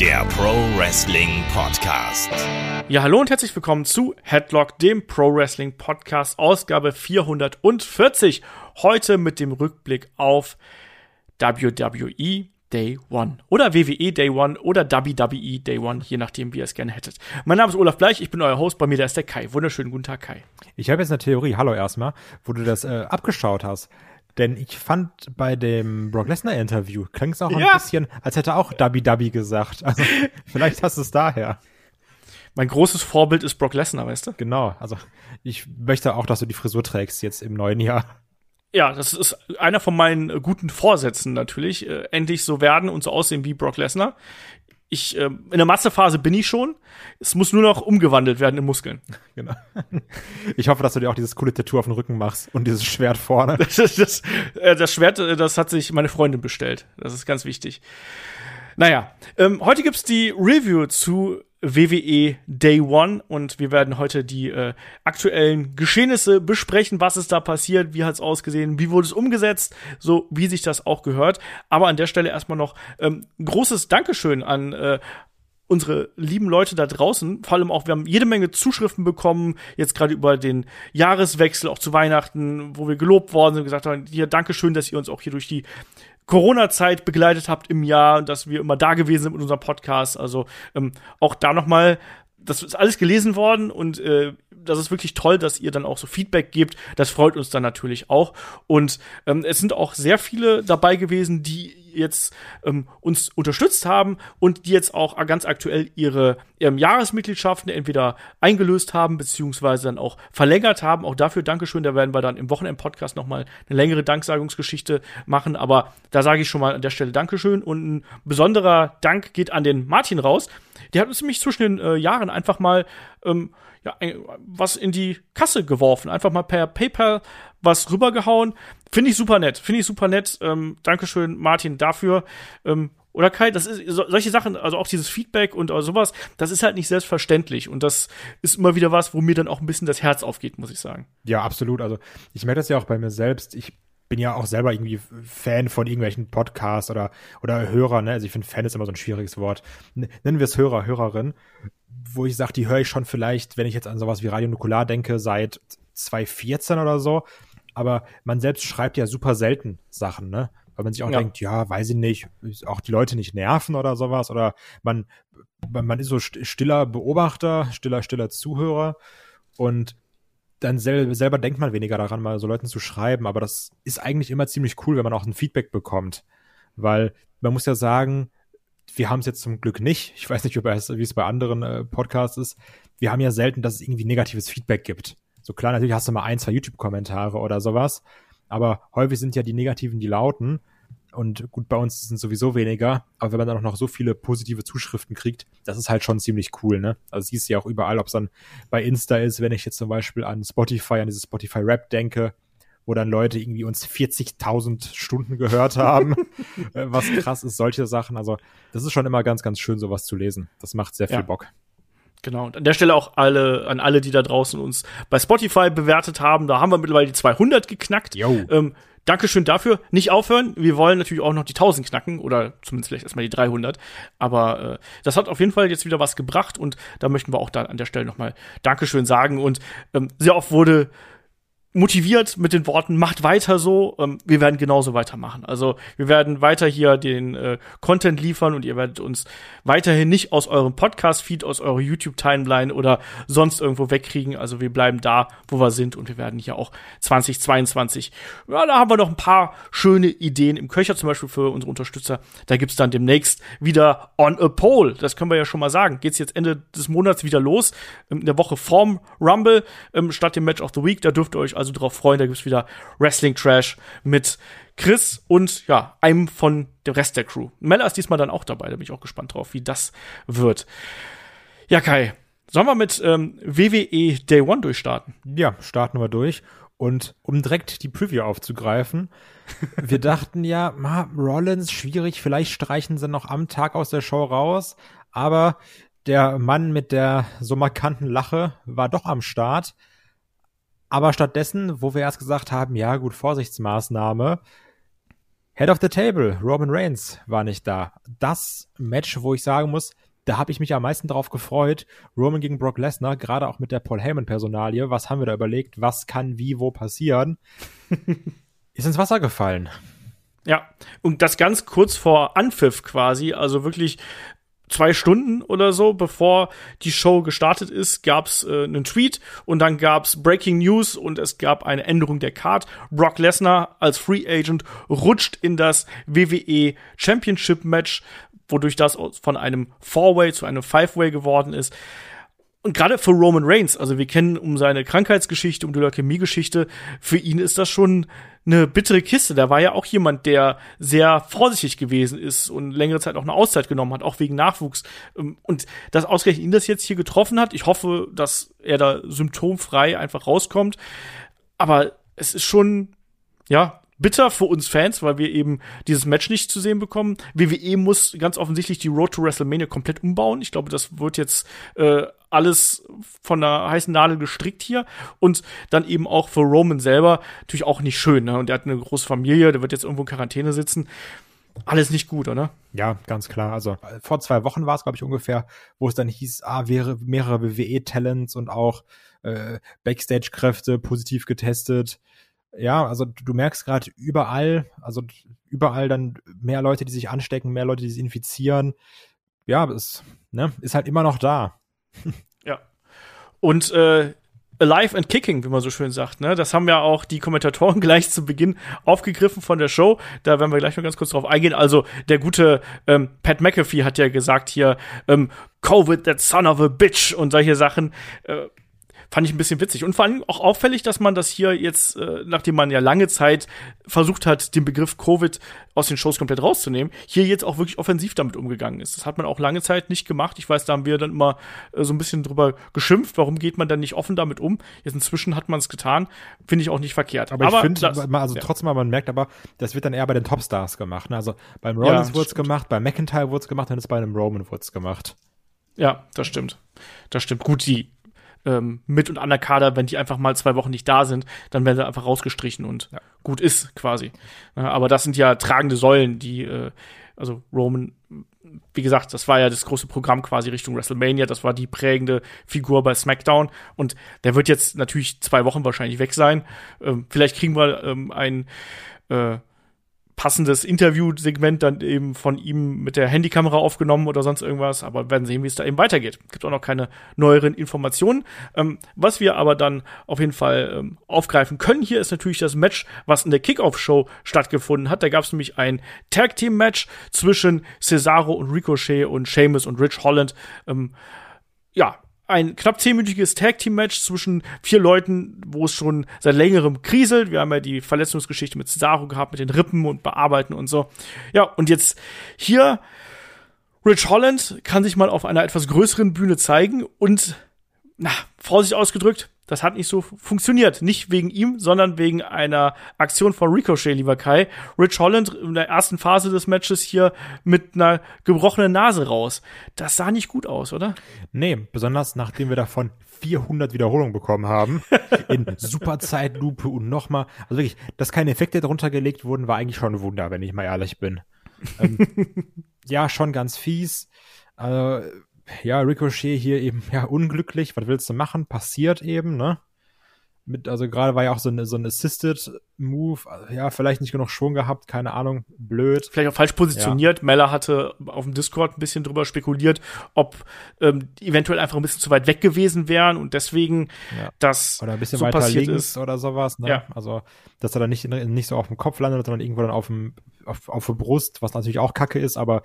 der Pro Wrestling Podcast. Ja, hallo und herzlich willkommen zu Headlock, dem Pro Wrestling Podcast, Ausgabe 440. Heute mit dem Rückblick auf WWE Day One oder WWE Day One oder WWE Day One, je nachdem, wie ihr es gerne hättet. Mein Name ist Olaf Bleich, ich bin euer Host, bei mir da ist der Kai. Wunderschönen guten Tag, Kai. Ich habe jetzt eine Theorie, hallo erstmal, wo du das äh, abgeschaut hast. Denn ich fand bei dem Brock Lesnar Interview klang es auch ja. ein bisschen, als hätte er auch Dubby Dubby gesagt. Also vielleicht hast du es daher. Mein großes Vorbild ist Brock Lesnar, weißt du? Genau. Also ich möchte auch, dass du die Frisur trägst jetzt im neuen Jahr. Ja, das ist einer von meinen guten Vorsätzen natürlich. Äh, endlich so werden und so aussehen wie Brock Lesnar ich, äh, in der Massephase bin ich schon. Es muss nur noch umgewandelt werden in Muskeln. Genau. Ich hoffe, dass du dir auch dieses coole Tattoo auf den Rücken machst und dieses Schwert vorne. Das, das, äh, das Schwert, äh, das hat sich meine Freundin bestellt. Das ist ganz wichtig. Naja, ähm, heute gibt's die Review zu WWE Day One und wir werden heute die äh, aktuellen Geschehnisse besprechen, was ist da passiert, wie hat es ausgesehen, wie wurde es umgesetzt, so wie sich das auch gehört. Aber an der Stelle erstmal noch ähm, großes Dankeschön an äh, unsere lieben Leute da draußen, vor allem auch, wir haben jede Menge Zuschriften bekommen, jetzt gerade über den Jahreswechsel, auch zu Weihnachten, wo wir gelobt worden sind und gesagt haben, hier, Dankeschön, dass ihr uns auch hier durch die Corona-Zeit begleitet habt im Jahr, dass wir immer da gewesen sind mit unserem Podcast. Also ähm, auch da nochmal, das ist alles gelesen worden und äh, das ist wirklich toll, dass ihr dann auch so Feedback gebt. Das freut uns dann natürlich auch. Und ähm, es sind auch sehr viele dabei gewesen, die jetzt ähm, uns unterstützt haben und die jetzt auch ganz aktuell ihre ähm, Jahresmitgliedschaften entweder eingelöst haben, beziehungsweise dann auch verlängert haben. Auch dafür Dankeschön. Da werden wir dann im Wochenend-Podcast nochmal eine längere Danksagungsgeschichte machen. Aber da sage ich schon mal an der Stelle Dankeschön. Und ein besonderer Dank geht an den Martin raus. Der hat uns nämlich zwischen den äh, Jahren einfach mal ähm, ja, was in die Kasse geworfen. Einfach mal per PayPal was rübergehauen. Finde ich super nett. Finde ich super nett. Ähm, Dankeschön, Martin, dafür. Ähm, oder Kai, das ist so, solche Sachen, also auch dieses Feedback und sowas, das ist halt nicht selbstverständlich. Und das ist immer wieder was, wo mir dann auch ein bisschen das Herz aufgeht, muss ich sagen. Ja, absolut. Also ich merke das ja auch bei mir selbst. Ich bin ja auch selber irgendwie Fan von irgendwelchen Podcasts oder, oder Hörer, ne? Also ich finde Fan ist immer so ein schwieriges Wort. Nennen wir es Hörer, Hörerin wo ich sage, die höre ich schon vielleicht, wenn ich jetzt an sowas wie Radio Nukular denke, seit 2014 oder so. Aber man selbst schreibt ja super selten Sachen, ne? Weil man sich auch ja. denkt, ja, weiß ich nicht, auch die Leute nicht nerven oder sowas. Oder man, man ist so stiller Beobachter, stiller, stiller Zuhörer. Und dann sel selber denkt man weniger daran, mal so Leuten zu schreiben. Aber das ist eigentlich immer ziemlich cool, wenn man auch ein Feedback bekommt. Weil man muss ja sagen, wir haben es jetzt zum Glück nicht. Ich weiß nicht, wie es bei anderen äh, Podcasts ist. Wir haben ja selten, dass es irgendwie negatives Feedback gibt. So klar, natürlich hast du mal ein, zwei YouTube-Kommentare oder sowas. Aber häufig sind ja die negativen die lauten. Und gut, bei uns sind sowieso weniger. Aber wenn man dann auch noch so viele positive Zuschriften kriegt, das ist halt schon ziemlich cool, ne? Also siehst du ja auch überall, ob es dann bei Insta ist, wenn ich jetzt zum Beispiel an Spotify, an dieses Spotify Rap denke, wo dann Leute irgendwie uns 40.000 Stunden gehört haben, äh, was krass ist, solche Sachen. Also das ist schon immer ganz, ganz schön, sowas zu lesen. Das macht sehr viel ja. Bock. Genau. Und an der Stelle auch alle, an alle, die da draußen uns bei Spotify bewertet haben. Da haben wir mittlerweile die 200 geknackt. Jo. Ähm, Dankeschön dafür. Nicht aufhören. Wir wollen natürlich auch noch die 1000 knacken oder zumindest vielleicht erstmal die 300. Aber äh, das hat auf jeden Fall jetzt wieder was gebracht und da möchten wir auch da an der Stelle nochmal Dankeschön sagen. Und ähm, sehr oft wurde motiviert mit den Worten, macht weiter so, ähm, wir werden genauso weitermachen. Also wir werden weiter hier den äh, Content liefern und ihr werdet uns weiterhin nicht aus eurem Podcast-Feed, aus eurer YouTube-Timeline oder sonst irgendwo wegkriegen. Also wir bleiben da, wo wir sind und wir werden hier auch 2022, ja, da haben wir noch ein paar schöne Ideen im Köcher, zum Beispiel für unsere Unterstützer. Da gibt's dann demnächst wieder On a Pole. Das können wir ja schon mal sagen. Geht's jetzt Ende des Monats wieder los, ähm, in der Woche vorm Rumble, ähm, statt dem Match of the Week. Da dürft ihr euch also also drauf freuen. Da gibt's wieder Wrestling Trash mit Chris und ja, einem von dem Rest der Crew. Mella ist diesmal dann auch dabei, da bin ich auch gespannt drauf, wie das wird. Ja, Kai, sollen wir mit ähm, WWE Day One durchstarten? Ja, starten wir durch. Und um direkt die Preview aufzugreifen, wir dachten ja, ma, Rollins schwierig, vielleicht streichen sie noch am Tag aus der Show raus, aber der Mann mit der so markanten Lache war doch am Start. Aber stattdessen, wo wir erst gesagt haben, ja gut, Vorsichtsmaßnahme, Head of the Table, Roman Reigns war nicht da. Das Match, wo ich sagen muss, da habe ich mich am meisten drauf gefreut. Roman gegen Brock Lesnar, gerade auch mit der Paul Heyman-Personalie. Was haben wir da überlegt? Was kann wie wo passieren? Ist ins Wasser gefallen. Ja, und das ganz kurz vor Anpfiff quasi, also wirklich zwei Stunden oder so, bevor die Show gestartet ist, gab's äh, einen Tweet und dann gab's Breaking News und es gab eine Änderung der Card. Brock Lesnar als Free Agent rutscht in das WWE Championship Match, wodurch das von einem Four-Way zu einem Five-Way geworden ist. Und gerade für Roman Reigns, also wir kennen um seine Krankheitsgeschichte, um die Leukämie-Geschichte, für ihn ist das schon eine bittere Kiste. Da war ja auch jemand, der sehr vorsichtig gewesen ist und längere Zeit auch eine Auszeit genommen hat, auch wegen Nachwuchs. Ähm, und dass ausgerechnet ihn das jetzt hier getroffen hat, ich hoffe, dass er da symptomfrei einfach rauskommt. Aber es ist schon, ja, bitter für uns Fans, weil wir eben dieses Match nicht zu sehen bekommen. WWE muss ganz offensichtlich die Road to WrestleMania komplett umbauen. Ich glaube, das wird jetzt äh, alles von der heißen Nadel gestrickt hier und dann eben auch für Roman selber natürlich auch nicht schön. Ne? Und er hat eine große Familie, der wird jetzt irgendwo in Quarantäne sitzen. Alles nicht gut, oder? Ja, ganz klar. Also vor zwei Wochen war es, glaube ich, ungefähr, wo es dann hieß, ah, wäre mehrere WWE-Talents und auch äh, Backstage-Kräfte positiv getestet ja, also du merkst gerade überall, also überall dann mehr Leute, die sich anstecken, mehr Leute, die sich infizieren. Ja, es ne, ist halt immer noch da. Ja. Und äh, Alive and Kicking, wie man so schön sagt. Ne? Das haben ja auch die Kommentatoren gleich zu Beginn aufgegriffen von der Show. Da werden wir gleich noch ganz kurz drauf eingehen. Also der gute ähm, Pat McAfee hat ja gesagt hier, ähm, Covid, that son of a bitch und solche Sachen. Äh, fand ich ein bisschen witzig. Und vor allem auch auffällig, dass man das hier jetzt, äh, nachdem man ja lange Zeit versucht hat, den Begriff Covid aus den Shows komplett rauszunehmen, hier jetzt auch wirklich offensiv damit umgegangen ist. Das hat man auch lange Zeit nicht gemacht. Ich weiß, da haben wir dann immer äh, so ein bisschen drüber geschimpft. Warum geht man dann nicht offen damit um? Jetzt inzwischen hat man es getan. Finde ich auch nicht verkehrt. Aber, aber ich finde, also ja. trotzdem, man merkt aber, das wird dann eher bei den Topstars gemacht. Ne? Also beim Rollins ja, wurde es gemacht, bei McIntyre wurde es gemacht, dann ist bei einem Roman wurde es gemacht. Ja, das stimmt. Das stimmt. Gut, die ähm, mit und an der Kader, wenn die einfach mal zwei Wochen nicht da sind, dann werden sie einfach rausgestrichen und ja. gut ist quasi. Ja, aber das sind ja tragende Säulen, die, äh, also Roman, wie gesagt, das war ja das große Programm quasi Richtung WrestleMania, das war die prägende Figur bei SmackDown und der wird jetzt natürlich zwei Wochen wahrscheinlich weg sein. Ähm, vielleicht kriegen wir ähm, ein äh, passendes Interviewsegment dann eben von ihm mit der Handykamera aufgenommen oder sonst irgendwas, aber werden sehen, wie es da eben weitergeht. Gibt auch noch keine neueren Informationen. Ähm, was wir aber dann auf jeden Fall ähm, aufgreifen können hier ist natürlich das Match, was in der Kickoff-Show stattgefunden hat. Da gab es nämlich ein Tag-Team-Match zwischen Cesaro und Ricochet und Sheamus und Rich Holland. Ähm, ja, ein knapp zehnminütiges Tag-Team-Match zwischen vier Leuten, wo es schon seit längerem kriselt. Wir haben ja die Verletzungsgeschichte mit Cesaro gehabt, mit den Rippen und Bearbeiten und so. Ja, und jetzt hier Rich Holland kann sich mal auf einer etwas größeren Bühne zeigen und, na, vorsichtig ausgedrückt, das hat nicht so funktioniert. Nicht wegen ihm, sondern wegen einer Aktion von Ricochet, lieber Kai. Rich Holland in der ersten Phase des Matches hier mit einer gebrochenen Nase raus. Das sah nicht gut aus, oder? Nee, besonders nachdem wir davon 400 Wiederholungen bekommen haben. In super Zeitlupe und nochmal. Also wirklich, dass keine Effekte drunter gelegt wurden, war eigentlich schon ein Wunder, wenn ich mal ehrlich bin. ähm, ja, schon ganz fies. Äh, ja, Ricochet hier eben, ja, unglücklich, was willst du machen? Passiert eben, ne? Mit, also gerade war ja auch so, ein so ein Assisted Move, ja, vielleicht nicht genug Schwung gehabt, keine Ahnung, blöd. Vielleicht auch falsch positioniert. Ja. Meller hatte auf dem Discord ein bisschen drüber spekuliert, ob ähm, eventuell einfach ein bisschen zu weit weg gewesen wären und deswegen ja. das oder ein bisschen so weiter links ist. oder sowas, ne? Ja. Also, dass er dann nicht, nicht so auf dem Kopf landet, sondern irgendwo dann auf dem auf, auf der Brust, was natürlich auch kacke ist, aber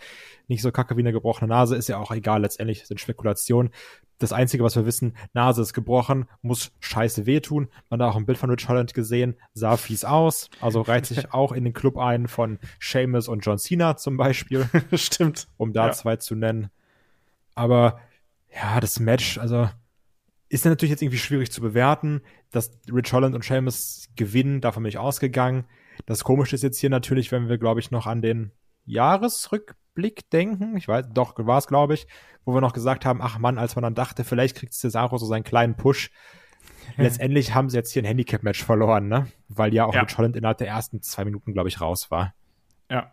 nicht so kacke wie eine gebrochene Nase, ist ja auch egal, letztendlich sind Spekulationen. Das Einzige, was wir wissen, Nase ist gebrochen, muss scheiße wehtun. Man hat auch ein Bild von Rich Holland gesehen, sah fies aus. Also reiht sich auch in den Club ein von Seamus und John Cena zum Beispiel. Stimmt. Um da ja. zwei zu nennen. Aber ja, das Match, also ist natürlich jetzt irgendwie schwierig zu bewerten. Dass Rich Holland und Seamus gewinnen, davon bin ich ausgegangen. Das Komische ist jetzt hier natürlich, wenn wir, glaube ich, noch an den Jahresrückblick denken. Ich weiß, doch, war es, glaube ich, wo wir noch gesagt haben, ach Mann, als man dann dachte, vielleicht kriegt Cesaro so seinen kleinen Push. Letztendlich haben sie jetzt hier ein Handicap-Match verloren, ne? Weil ja auch ja. mit Holland innerhalb der ersten zwei Minuten, glaube ich, raus war. Ja.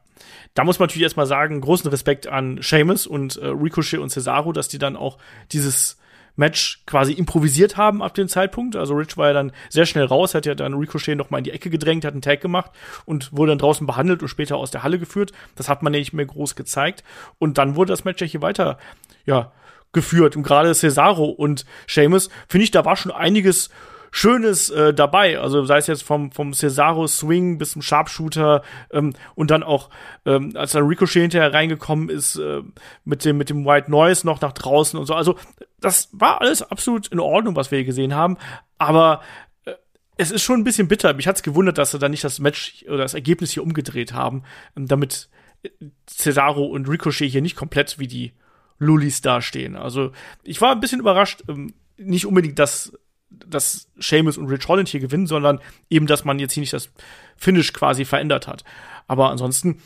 Da muss man natürlich erstmal sagen, großen Respekt an Seamus und äh, Ricochet und Cesaro, dass die dann auch dieses Match quasi improvisiert haben ab dem Zeitpunkt. Also Rich war ja dann sehr schnell raus, hat ja dann Ricochet noch mal in die Ecke gedrängt, hat einen Tag gemacht und wurde dann draußen behandelt und später aus der Halle geführt. Das hat man ja nicht mehr groß gezeigt. Und dann wurde das Match ja hier weiter, ja, geführt. Und gerade Cesaro und Seamus, finde ich, da war schon einiges Schönes äh, dabei. Also sei es jetzt vom, vom Cesaro Swing bis zum Sharpshooter ähm, und dann auch, ähm, als dann Ricochet hinterher reingekommen ist, äh, mit dem, mit dem White Noise noch nach draußen und so. Also, das war alles absolut in Ordnung, was wir hier gesehen haben. Aber äh, es ist schon ein bisschen bitter. Mich hat's gewundert, dass sie dann nicht das Match oder das Ergebnis hier umgedreht haben, ähm, damit Cesaro und Ricochet hier nicht komplett wie die Lulis dastehen. Also ich war ein bisschen überrascht, ähm, nicht unbedingt, dass dass Seamus und Rich Holland hier gewinnen, sondern eben, dass man jetzt hier nicht das Finish quasi verändert hat. Aber ansonsten,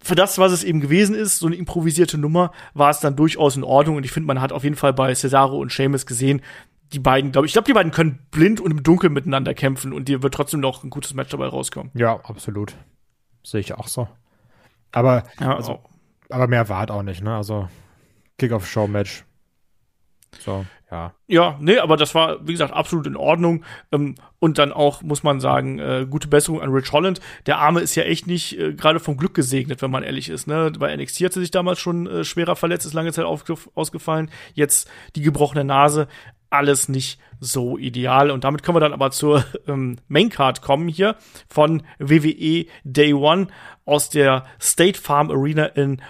für das, was es eben gewesen ist, so eine improvisierte Nummer, war es dann durchaus in Ordnung. Und ich finde, man hat auf jeden Fall bei Cesaro und Seamus gesehen, die beiden, glaube ich, ich glaube, die beiden können blind und im Dunkeln miteinander kämpfen und dir wird trotzdem noch ein gutes Match dabei rauskommen. Ja, absolut. Sehe ich auch so. Aber, ja, also, aber mehr war auch nicht, ne? Also, Kick-Off-Show-Match. So ja. Ja, nee, aber das war, wie gesagt, absolut in Ordnung. Ähm, und dann auch, muss man sagen, äh, gute Besserung an Rich Holland. Der Arme ist ja echt nicht äh, gerade vom Glück gesegnet, wenn man ehrlich ist. Ne? Bei NXT hat er sich damals schon äh, schwerer verletzt, ist lange Zeit ausgefallen. Jetzt die gebrochene Nase. Alles nicht so ideal. Und damit können wir dann aber zur ähm, Maincard kommen hier von WWE Day One aus der State Farm Arena in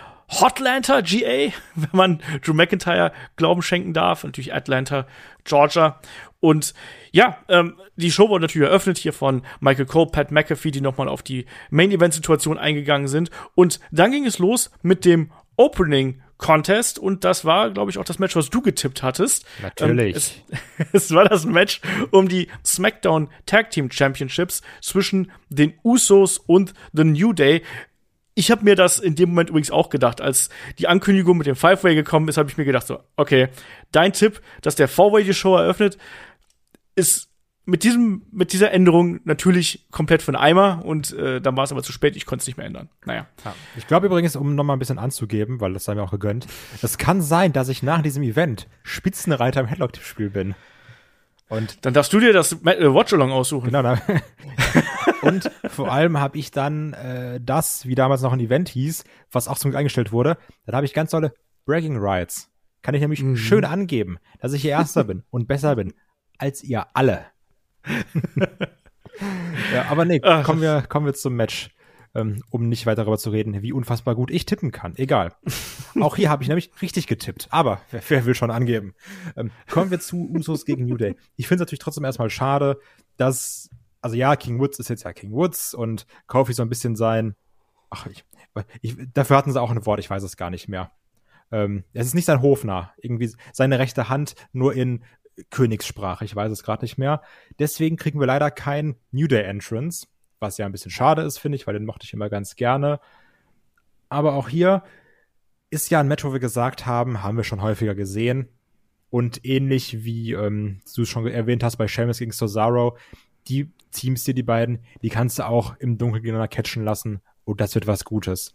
Hotlanta, GA, wenn man Drew McIntyre Glauben schenken darf. Natürlich Atlanta, Georgia. Und ja, ähm, die Show wurde natürlich eröffnet hier von Michael Cole, Pat McAfee, die nochmal auf die Main-Event-Situation eingegangen sind. Und dann ging es los mit dem Opening Contest und das war, glaube ich, auch das Match, was du getippt hattest. Natürlich. Ähm, es, es, war das Match um die SmackDown Tag Team Championships zwischen den Usos und The New Day ich habe mir das in dem Moment übrigens auch gedacht, als die Ankündigung mit dem Five-Way gekommen ist, habe ich mir gedacht so, okay, dein Tipp, dass der Four-Way die Show eröffnet, ist mit diesem mit dieser Änderung natürlich komplett von Eimer und äh, dann war es aber zu spät, ich konnte es nicht mehr ändern. Naja. Ja. Ich glaube übrigens, um noch mal ein bisschen anzugeben, weil das sei mir auch gegönnt, es kann sein, dass ich nach diesem Event Spitzenreiter im Headlock-Spiel bin. Und dann darfst du dir das äh, Watch-Along aussuchen. Genau. Dann. und vor allem habe ich dann äh, das, wie damals noch ein Event hieß, was auch zum Glück eingestellt wurde, dann habe ich ganz tolle Bragging Rights. Kann ich nämlich mhm. schön angeben, dass ich hier Erster bin und besser bin als ihr alle. ja, aber nee, kommen wir, kommen wir zum Match ähm, um nicht weiter darüber zu reden, wie unfassbar gut ich tippen kann. Egal. Auch hier habe ich nämlich richtig getippt. Aber wer, wer will schon angeben? Ähm, kommen wir zu Usos gegen New Day. Ich finde es natürlich trotzdem erstmal schade, dass, also ja, King Woods ist jetzt ja King Woods und Kofi so ein bisschen sein, ach, ich, ich, dafür hatten sie auch ein Wort, ich weiß es gar nicht mehr. Ähm, es ist nicht sein Hofnarr, irgendwie seine rechte Hand nur in Königssprache, ich weiß es gerade nicht mehr. Deswegen kriegen wir leider kein New Day Entrance was ja ein bisschen schade ist, finde ich, weil den mochte ich immer ganz gerne. Aber auch hier ist ja ein Match, wo wir gesagt haben, haben wir schon häufiger gesehen. Und ähnlich wie ähm, du schon erwähnt hast bei Sheamus gegen Cesaro, die Teams dir die beiden, die kannst du auch im Dunkeln gegeneinander catchen lassen und das wird was Gutes.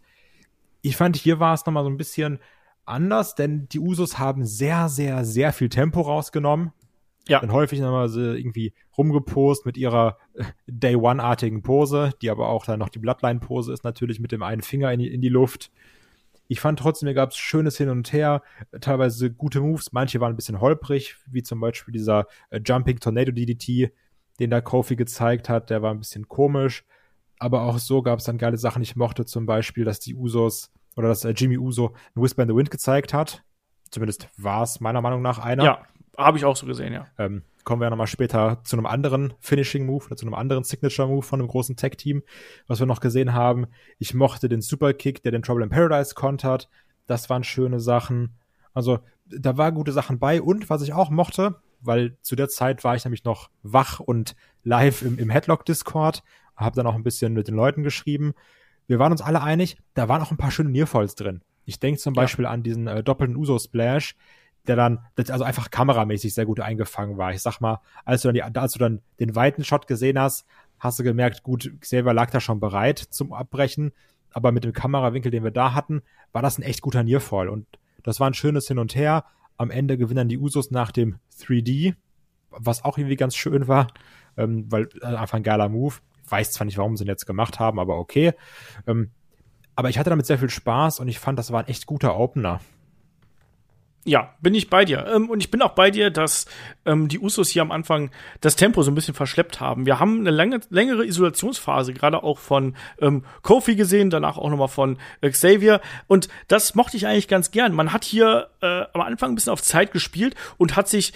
Ich fand, hier war es nochmal so ein bisschen anders, denn die Usos haben sehr, sehr, sehr viel Tempo rausgenommen. Ja. Dann häufig nochmal so irgendwie rumgepost mit ihrer äh, Day One-artigen Pose, die aber auch dann noch die Bloodline-Pose ist, natürlich mit dem einen Finger in die, in die Luft. Ich fand trotzdem, mir gab es schönes Hin und Her, teilweise gute Moves, manche waren ein bisschen holprig, wie zum Beispiel dieser äh, Jumping Tornado DDT, den da Kofi gezeigt hat, der war ein bisschen komisch. Aber auch so gab es dann geile Sachen. Ich mochte zum Beispiel, dass die Usos oder dass äh, Jimmy Uso ein Whisper in the Wind gezeigt hat. Zumindest war es meiner Meinung nach einer. Ja, habe ich auch so gesehen, ja. Ähm, kommen wir ja nochmal später zu einem anderen Finishing Move oder zu einem anderen Signature Move von einem großen Tech Team, was wir noch gesehen haben. Ich mochte den Super Kick, der den Trouble in Paradise kontert. Das waren schöne Sachen. Also, da war gute Sachen bei. Und was ich auch mochte, weil zu der Zeit war ich nämlich noch wach und live im, im Headlock Discord, habe dann auch ein bisschen mit den Leuten geschrieben. Wir waren uns alle einig, da waren auch ein paar schöne Nearfalls drin. Ich denke zum Beispiel ja. an diesen äh, doppelten Uso-Splash, der dann, also einfach kameramäßig sehr gut eingefangen war. Ich sag mal, als du dann, die, als du dann den weiten Shot gesehen hast, hast du gemerkt, gut, Xavier lag da schon bereit zum Abbrechen. aber mit dem Kamerawinkel, den wir da hatten, war das ein echt guter Nearfall. Und das war ein schönes Hin und Her. Am Ende gewinnen die Usos nach dem 3D, was auch irgendwie ganz schön war, ähm, weil äh, einfach ein geiler Move. Ich weiß zwar nicht, warum sie ihn jetzt gemacht haben, aber okay. Ähm, aber ich hatte damit sehr viel Spaß und ich fand, das war ein echt guter Opener. Ja, bin ich bei dir. Ähm, und ich bin auch bei dir, dass ähm, die Usos hier am Anfang das Tempo so ein bisschen verschleppt haben. Wir haben eine lange, längere Isolationsphase, gerade auch von ähm, Kofi gesehen, danach auch nochmal von Xavier. Und das mochte ich eigentlich ganz gern. Man hat hier äh, am Anfang ein bisschen auf Zeit gespielt und hat sich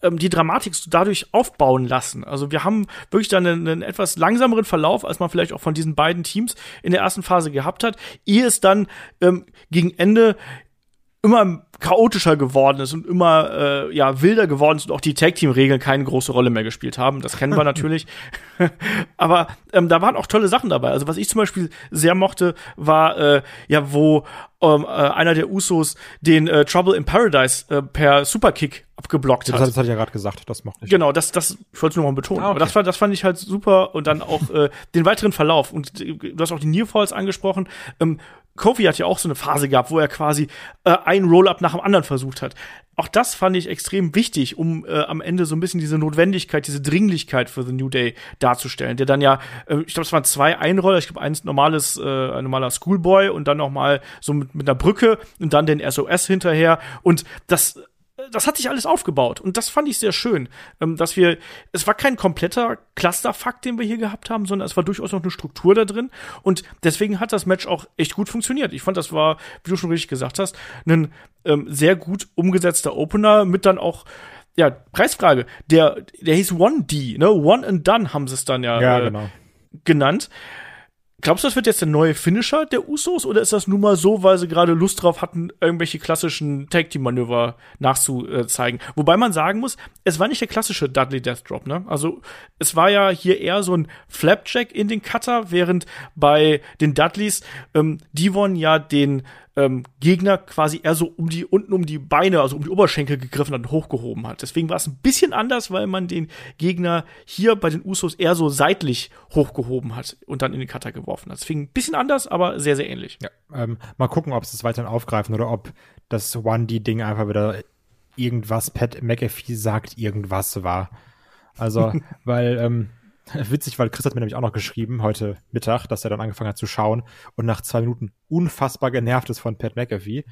ähm, die Dramatik dadurch aufbauen lassen. Also wir haben wirklich dann einen, einen, etwas langsameren Verlauf, als man vielleicht auch von diesen beiden Teams in der ersten Phase gehabt hat, ehe es dann ähm, gegen Ende immer chaotischer geworden ist und immer äh, ja wilder geworden ist und auch die Tag Team Regeln keine große Rolle mehr gespielt haben. Das kennen wir natürlich. Aber ähm, da waren auch tolle Sachen dabei. Also was ich zum Beispiel sehr mochte, war äh, ja wo ähm, äh, einer der Usos den äh, Trouble in Paradise äh, per Superkick abgeblockt hat. Das, das hatte ich ja gerade gesagt, das mochte ich. Genau, das, das, ich wollte es nur noch mal betonen. Ah, okay. Aber das, war, das fand ich halt super und dann auch äh, den weiteren Verlauf. Und äh, du hast auch die Nearfalls angesprochen. Ähm, Kofi hat ja auch so eine Phase gehabt, wo er quasi äh, ein Roll-up nach dem anderen versucht hat. Auch das fand ich extrem wichtig, um äh, am Ende so ein bisschen diese Notwendigkeit, diese Dringlichkeit für The New Day darzustellen. Der dann ja, äh, ich glaube, es waren zwei Einroller, ich glaube, eins normales, äh, ein normaler Schoolboy und dann noch mal so mit, mit einer Brücke und dann den SOS hinterher. Und das das hat sich alles aufgebaut und das fand ich sehr schön, ähm, dass wir, es war kein kompletter Clusterfuck, den wir hier gehabt haben, sondern es war durchaus noch eine Struktur da drin und deswegen hat das Match auch echt gut funktioniert. Ich fand, das war, wie du schon richtig gesagt hast, ein ähm, sehr gut umgesetzter Opener mit dann auch ja, Preisfrage. Der, der hieß One D, ne? One and Done haben sie es dann ja, ja äh, genau. genannt. Glaubst du, das wird jetzt der neue Finisher der Usos oder ist das nun mal so, weil sie gerade Lust drauf hatten, irgendwelche klassischen Tag Team Manöver nachzuzeigen? Wobei man sagen muss, es war nicht der klassische Dudley Death Drop, ne? Also, es war ja hier eher so ein Flapjack in den Cutter, während bei den Dudleys ähm, Devon ja den ähm, Gegner quasi eher so um die unten um die Beine, also um die Oberschenkel gegriffen hat und hochgehoben hat. Deswegen war es ein bisschen anders, weil man den Gegner hier bei den Usos eher so seitlich hochgehoben hat und dann in den Cutter geworfen hat. Deswegen ein bisschen anders, aber sehr, sehr ähnlich. Ja, ähm, mal gucken, ob sie es weiterhin aufgreifen oder ob das One-D-Ding einfach wieder irgendwas, Pat McAfee sagt irgendwas war. Also, weil, ähm, Witzig, weil Chris hat mir nämlich auch noch geschrieben heute Mittag, dass er dann angefangen hat zu schauen und nach zwei Minuten unfassbar genervt ist von Pat McAfee.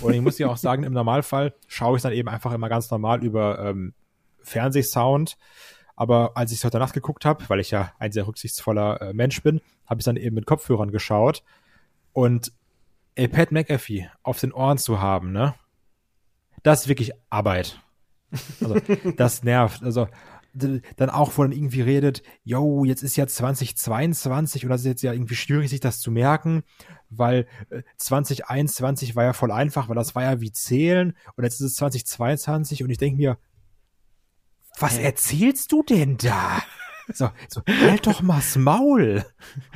Und ich muss ja auch sagen, im Normalfall schaue ich dann eben einfach immer ganz normal über ähm, Fernsehsound. Aber als ich es heute Nacht geguckt habe, weil ich ja ein sehr rücksichtsvoller äh, Mensch bin, habe ich dann eben mit Kopfhörern geschaut. Und ey, Pat McAfee auf den Ohren zu haben, ne? Das ist wirklich Arbeit. Also, das nervt. Also, dann auch, wo dann irgendwie redet, yo, jetzt ist ja 2022 und das ist jetzt ja irgendwie schwierig, sich das zu merken, weil 2021 äh, war ja voll einfach, weil das war ja wie zählen und jetzt ist es 2022 und ich denke mir, was erzählst du denn da? So, so halt doch mal's Maul.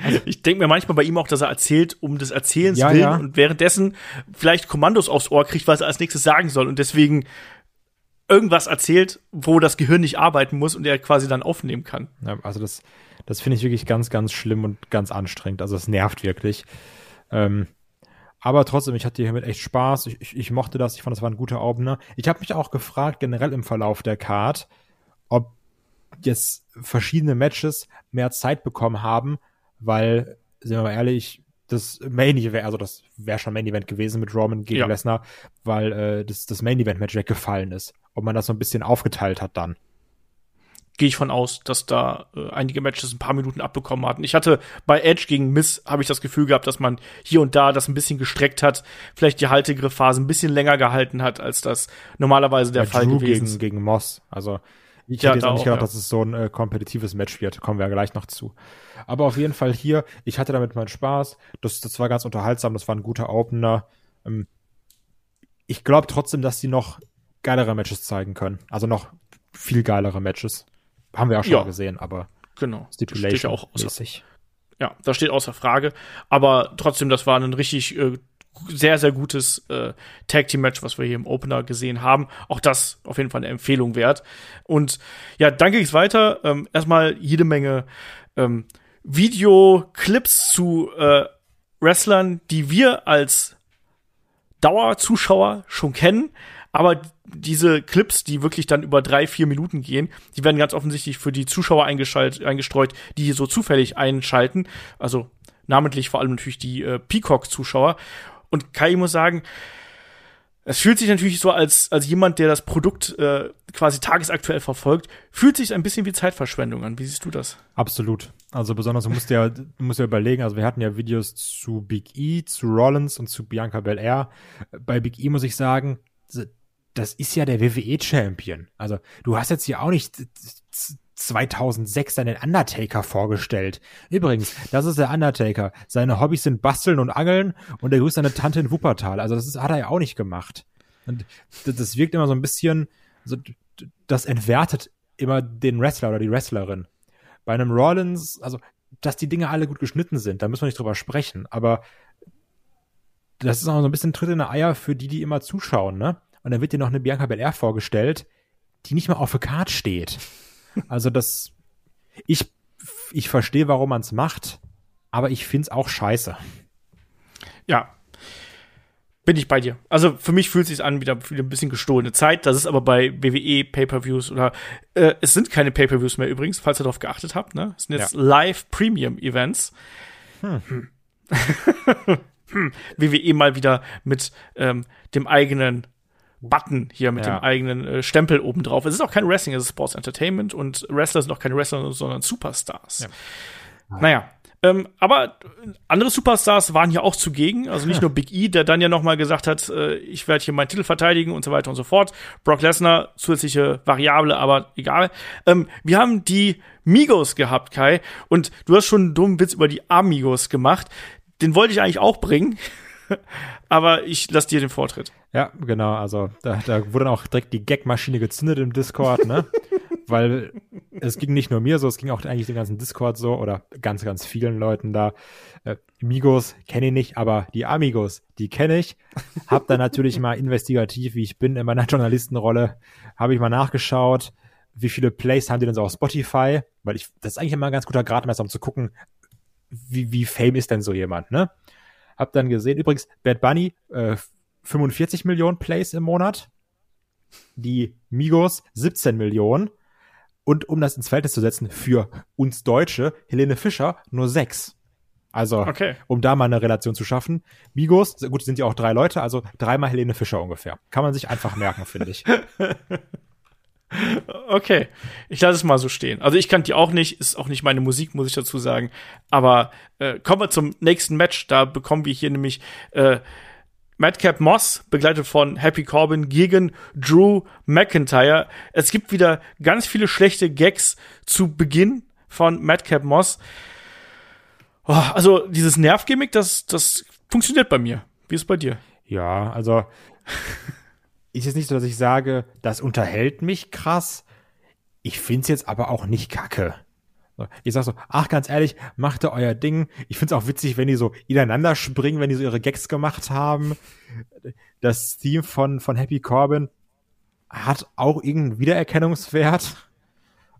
Also, ich denke mir manchmal bei ihm auch, dass er erzählt um des Erzählens ja, willen ja. und währenddessen vielleicht Kommandos aufs Ohr kriegt, was er als nächstes sagen soll und deswegen irgendwas erzählt, wo das Gehirn nicht arbeiten muss und er quasi dann aufnehmen kann. Ja, also das, das finde ich wirklich ganz, ganz schlimm und ganz anstrengend. Also es nervt wirklich. Ähm, aber trotzdem, ich hatte hiermit echt Spaß. Ich, ich, ich, mochte das. Ich fand, das war ein guter Opener. Ich habe mich auch gefragt, generell im Verlauf der Card, ob jetzt verschiedene Matches mehr Zeit bekommen haben, weil, sind wir mal ehrlich, das Main Event, also das wäre schon Main Event gewesen mit Roman gegen ja. Lesnar, weil äh, das, das Main Event Match weggefallen ist. Ob man das so ein bisschen aufgeteilt hat dann. Gehe ich von aus, dass da äh, einige Matches ein paar Minuten abbekommen hatten. Ich hatte bei Edge gegen Miss habe ich das Gefühl gehabt, dass man hier und da das ein bisschen gestreckt hat, vielleicht die Haltegriffphase ein bisschen länger gehalten hat, als das normalerweise der bei Fall Drew gewesen ist. Gegen, gegen Moss. Also ich ja, hätte jetzt auch nicht gedacht, ja. dass es so ein äh, kompetitives Match wird. Kommen wir ja gleich noch zu. Aber auf jeden Fall hier, ich hatte damit meinen Spaß. Das, das war ganz unterhaltsam, das war ein guter Opener. Ähm, ich glaube trotzdem, dass die noch geilere Matches zeigen können. Also noch viel geilere Matches. Haben wir auch schon ja. gesehen, aber genau. Stipulation steht ja auch außer, Ja, das steht außer Frage. Aber trotzdem, das war ein richtig äh, sehr, sehr gutes äh, Tag Team Match, was wir hier im Opener gesehen haben. Auch das auf jeden Fall eine Empfehlung wert. Und ja, dann ging es weiter. Ähm, erstmal jede Menge ähm, Videoclips zu äh, Wrestlern, die wir als Dauerzuschauer schon kennen, aber diese Clips, die wirklich dann über drei, vier Minuten gehen, die werden ganz offensichtlich für die Zuschauer eingestreut, die so zufällig einschalten. Also namentlich vor allem natürlich die äh, Peacock-Zuschauer. Und Kai muss sagen, es fühlt sich natürlich so als, als jemand, der das Produkt äh, quasi tagesaktuell verfolgt, fühlt sich ein bisschen wie Zeitverschwendung an. Wie siehst du das? Absolut. Also besonders, du musst ja, du musst ja überlegen, also wir hatten ja Videos zu Big E, zu Rollins und zu Bianca Belair. Bei Big E muss ich sagen, das ist ja der WWE-Champion. Also du hast jetzt hier auch nicht 2006 deinen Undertaker vorgestellt. Übrigens, das ist der Undertaker. Seine Hobbys sind Basteln und Angeln und er grüßt seine Tante in Wuppertal. Also das hat er ja auch nicht gemacht. Und das wirkt immer so ein bisschen, so, das entwertet immer den Wrestler oder die Wrestlerin. Bei einem Rollins, also, dass die Dinge alle gut geschnitten sind, da müssen wir nicht drüber sprechen, aber das ist auch so ein bisschen Tritt in die Eier für die, die immer zuschauen, ne? Und dann wird dir noch eine Bianca Belair vorgestellt, die nicht mal auf der Karte steht. Also das, ich, ich verstehe, warum man es macht, aber ich finde es auch scheiße. Ja, bin ich bei dir. Also für mich fühlt es sich an wieder ein bisschen gestohlene Zeit. Das ist aber bei WWE Pay-per-Views oder äh, es sind keine Pay-per-Views mehr übrigens, falls ihr darauf geachtet habt. Ne, es sind jetzt ja. Live Premium Events. Hm. hm. WWE mal wieder mit ähm, dem eigenen Button hier mit ja. dem eigenen äh, Stempel oben drauf. Es ist auch kein Wrestling, es ist Sports Entertainment und Wrestler sind auch keine Wrestler, sondern Superstars. Ja. Naja. Ähm, aber andere Superstars waren hier auch zugegen, also nicht nur Big E, der dann ja noch mal gesagt hat, äh, ich werde hier meinen Titel verteidigen und so weiter und so fort. Brock Lesnar, zusätzliche Variable, aber egal. Ähm, wir haben die Migos gehabt, Kai, und du hast schon einen dummen Witz über die Amigos gemacht. Den wollte ich eigentlich auch bringen. aber ich lass dir den Vortritt. Ja, genau. Also da, da wurde dann auch direkt die Gag-Maschine gezündet im Discord, ne? Weil es ging nicht nur mir so, es ging auch eigentlich dem ganzen Discord so oder ganz, ganz vielen Leuten da. Äh, Migos kenne ich nicht, aber die Amigos, die kenne ich. Hab dann natürlich mal investigativ, wie ich bin in meiner Journalistenrolle, habe ich mal nachgeschaut, wie viele Plays haben die denn so auf Spotify? Weil ich, das ist eigentlich immer ein ganz guter Gradmesser, um zu gucken, wie, wie fame ist denn so jemand, ne? Hab dann gesehen, übrigens, Bad Bunny, äh, 45 Millionen Plays im Monat. Die Migos 17 Millionen. Und um das ins Verhältnis zu setzen, für uns Deutsche, Helene Fischer nur sechs. Also, okay. um da mal eine Relation zu schaffen. Migos, gut, sind ja auch drei Leute, also dreimal Helene Fischer ungefähr. Kann man sich einfach merken, finde ich. Okay, ich lasse es mal so stehen. Also ich kannte die auch nicht, ist auch nicht meine Musik, muss ich dazu sagen. Aber äh, kommen wir zum nächsten Match. Da bekommen wir hier nämlich äh, Madcap Moss, begleitet von Happy Corbin, gegen Drew McIntyre. Es gibt wieder ganz viele schlechte Gags zu Beginn von Madcap Moss. Oh, also dieses Nervgimmick, das, das funktioniert bei mir. Wie ist es bei dir? Ja, also ist jetzt nicht so, dass ich sage, das unterhält mich krass. Ich find's jetzt aber auch nicht kacke. Ich sag so, ach, ganz ehrlich, macht ihr euer Ding. Ich find's auch witzig, wenn die so ineinander springen, wenn die so ihre Gags gemacht haben. Das Team von, von Happy Corbin hat auch irgendeinen Wiedererkennungswert.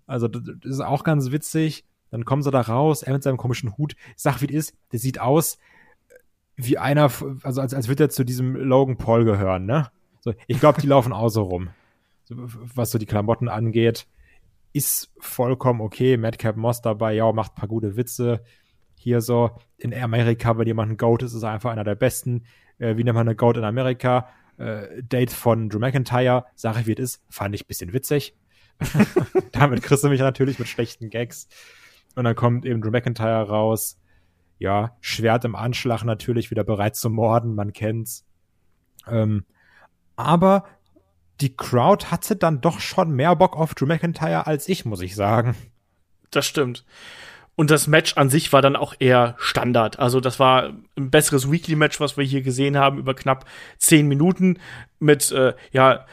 Also, das ist auch ganz witzig. Dann kommen sie da raus, er mit seinem komischen Hut. Sag, wie es ist, der sieht aus wie einer, also als, als würde er zu diesem Logan Paul gehören, ne? So, ich glaube, die laufen auch so rum. Was so die Klamotten angeht, ist vollkommen okay. Madcap Moss dabei, ja, macht paar gute Witze. Hier so in Amerika, wenn jemand ein Goat ist, ist er einfach einer der besten. Äh, wie nennt man eine Goat in Amerika? Äh, Date von Drew McIntyre, sag ich wie es ist, fand ich bisschen witzig. Damit kriegst du mich natürlich mit schlechten Gags. Und dann kommt eben Drew McIntyre raus. Ja, Schwert im Anschlag natürlich, wieder bereit zu morden, man kennt's. Ähm, aber die Crowd hatte dann doch schon mehr Bock auf Drew McIntyre als ich, muss ich sagen. Das stimmt. Und das Match an sich war dann auch eher Standard. Also das war ein besseres Weekly-Match, was wir hier gesehen haben, über knapp zehn Minuten mit äh, ja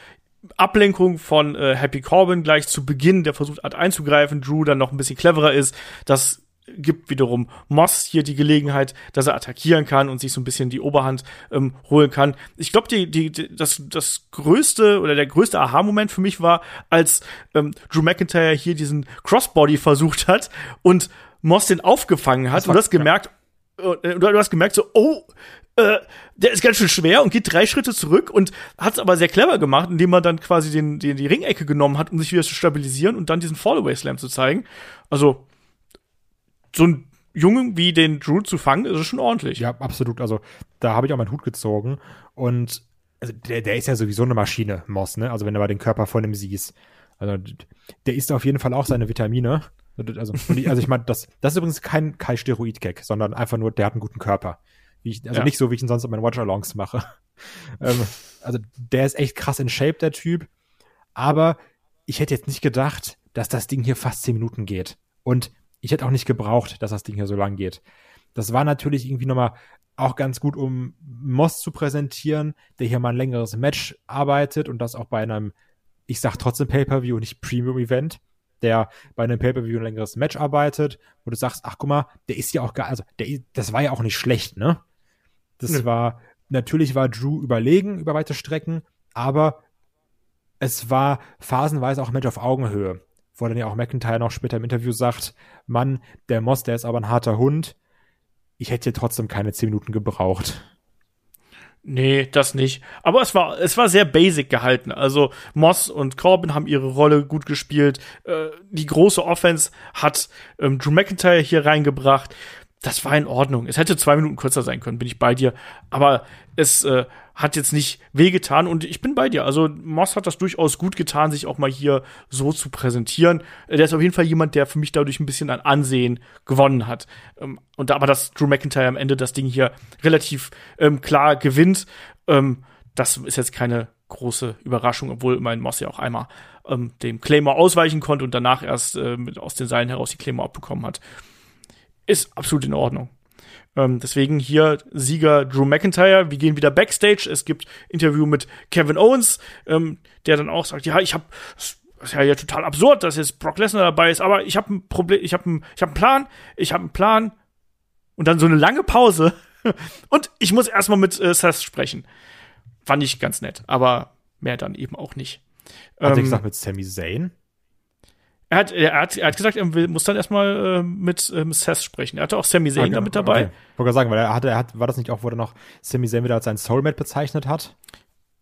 Ablenkung von äh, Happy Corbin gleich zu Beginn, der versucht hat einzugreifen, Drew dann noch ein bisschen cleverer ist. Das gibt wiederum Moss hier die Gelegenheit, dass er attackieren kann und sich so ein bisschen die Oberhand ähm, holen kann. Ich glaube, die, die, die, das, das größte oder der größte Aha-Moment für mich war, als ähm, Drew McIntyre hier diesen Crossbody versucht hat und Moss den aufgefangen hat das und das gemerkt, äh, du hast gemerkt so, oh, äh, der ist ganz schön schwer und geht drei Schritte zurück und hat es aber sehr clever gemacht, indem er dann quasi den, den, die Ringecke genommen hat, um sich wieder zu stabilisieren und dann diesen Fallaway Slam zu zeigen. Also, so ein Jungen wie den Drew zu fangen, ist schon ordentlich. Ja, absolut. Also, da habe ich auch meinen Hut gezogen und also der, der ist ja sowieso eine Maschine, Moss, ne? Also, wenn du mal den Körper von ihm siehst. Also, der isst auf jeden Fall auch seine Vitamine. Also, ich, also ich meine, das, das ist übrigens kein, kein Steroid-Gag, sondern einfach nur, der hat einen guten Körper. Ich, also ja. nicht so, wie ich ihn sonst auf meinen Watch-Alongs mache. ähm, also der ist echt krass in Shape, der Typ. Aber ich hätte jetzt nicht gedacht, dass das Ding hier fast zehn Minuten geht. Und ich hätte auch nicht gebraucht, dass das Ding hier so lang geht. Das war natürlich irgendwie nochmal auch ganz gut, um Moss zu präsentieren, der hier mal ein längeres Match arbeitet und das auch bei einem, ich sag trotzdem Pay-Per-View, nicht Premium-Event der bei einem Pay-Per-View ein längeres Match arbeitet, wo du sagst, ach guck mal, der ist ja auch geil, also der, das war ja auch nicht schlecht, ne? Das nee. war, natürlich war Drew überlegen über weite Strecken, aber es war phasenweise auch ein Match auf Augenhöhe, wo dann ja auch McIntyre noch später im Interview sagt, Mann, der Moss, der ist aber ein harter Hund, ich hätte hier trotzdem keine zehn Minuten gebraucht. Nee, das nicht. Aber es war, es war sehr basic gehalten. Also Moss und Corbin haben ihre Rolle gut gespielt. Äh, die große Offense hat ähm, Drew McIntyre hier reingebracht das war in Ordnung. Es hätte zwei Minuten kürzer sein können, bin ich bei dir. Aber es äh, hat jetzt nicht wehgetan und ich bin bei dir. Also Moss hat das durchaus gut getan, sich auch mal hier so zu präsentieren. Der ist auf jeden Fall jemand, der für mich dadurch ein bisschen an Ansehen gewonnen hat. Ähm, und aber dass Drew McIntyre am Ende das Ding hier relativ ähm, klar gewinnt, ähm, das ist jetzt keine große Überraschung, obwohl mein Moss ja auch einmal ähm, dem Claymore ausweichen konnte und danach erst äh, aus den Seilen heraus die Claymore abbekommen hat ist absolut in Ordnung. Ähm, deswegen hier Sieger Drew McIntyre. Wir gehen wieder backstage. Es gibt Interview mit Kevin Owens, ähm, der dann auch sagt, ja, ich habe das ist ja, ja total absurd, dass jetzt Brock Lesnar dabei ist, aber ich habe ein Problem, ich habe ich habe einen Plan, ich habe einen Plan und dann so eine lange Pause und ich muss erstmal mit äh, Seth sprechen. Fand ich ganz nett, aber mehr dann eben auch nicht. Hat ähm, er gesagt mit Sami Zayn? Er hat, er hat, er hat gesagt, er muss dann erstmal äh, mit ähm, Seth sprechen. Er hatte auch Sami Zayn okay, damit dabei. Okay. Ich wollte sagen, weil er hatte, er hat, war das nicht auch, wo er noch Sami Zayn wieder als sein Soulmate bezeichnet hat?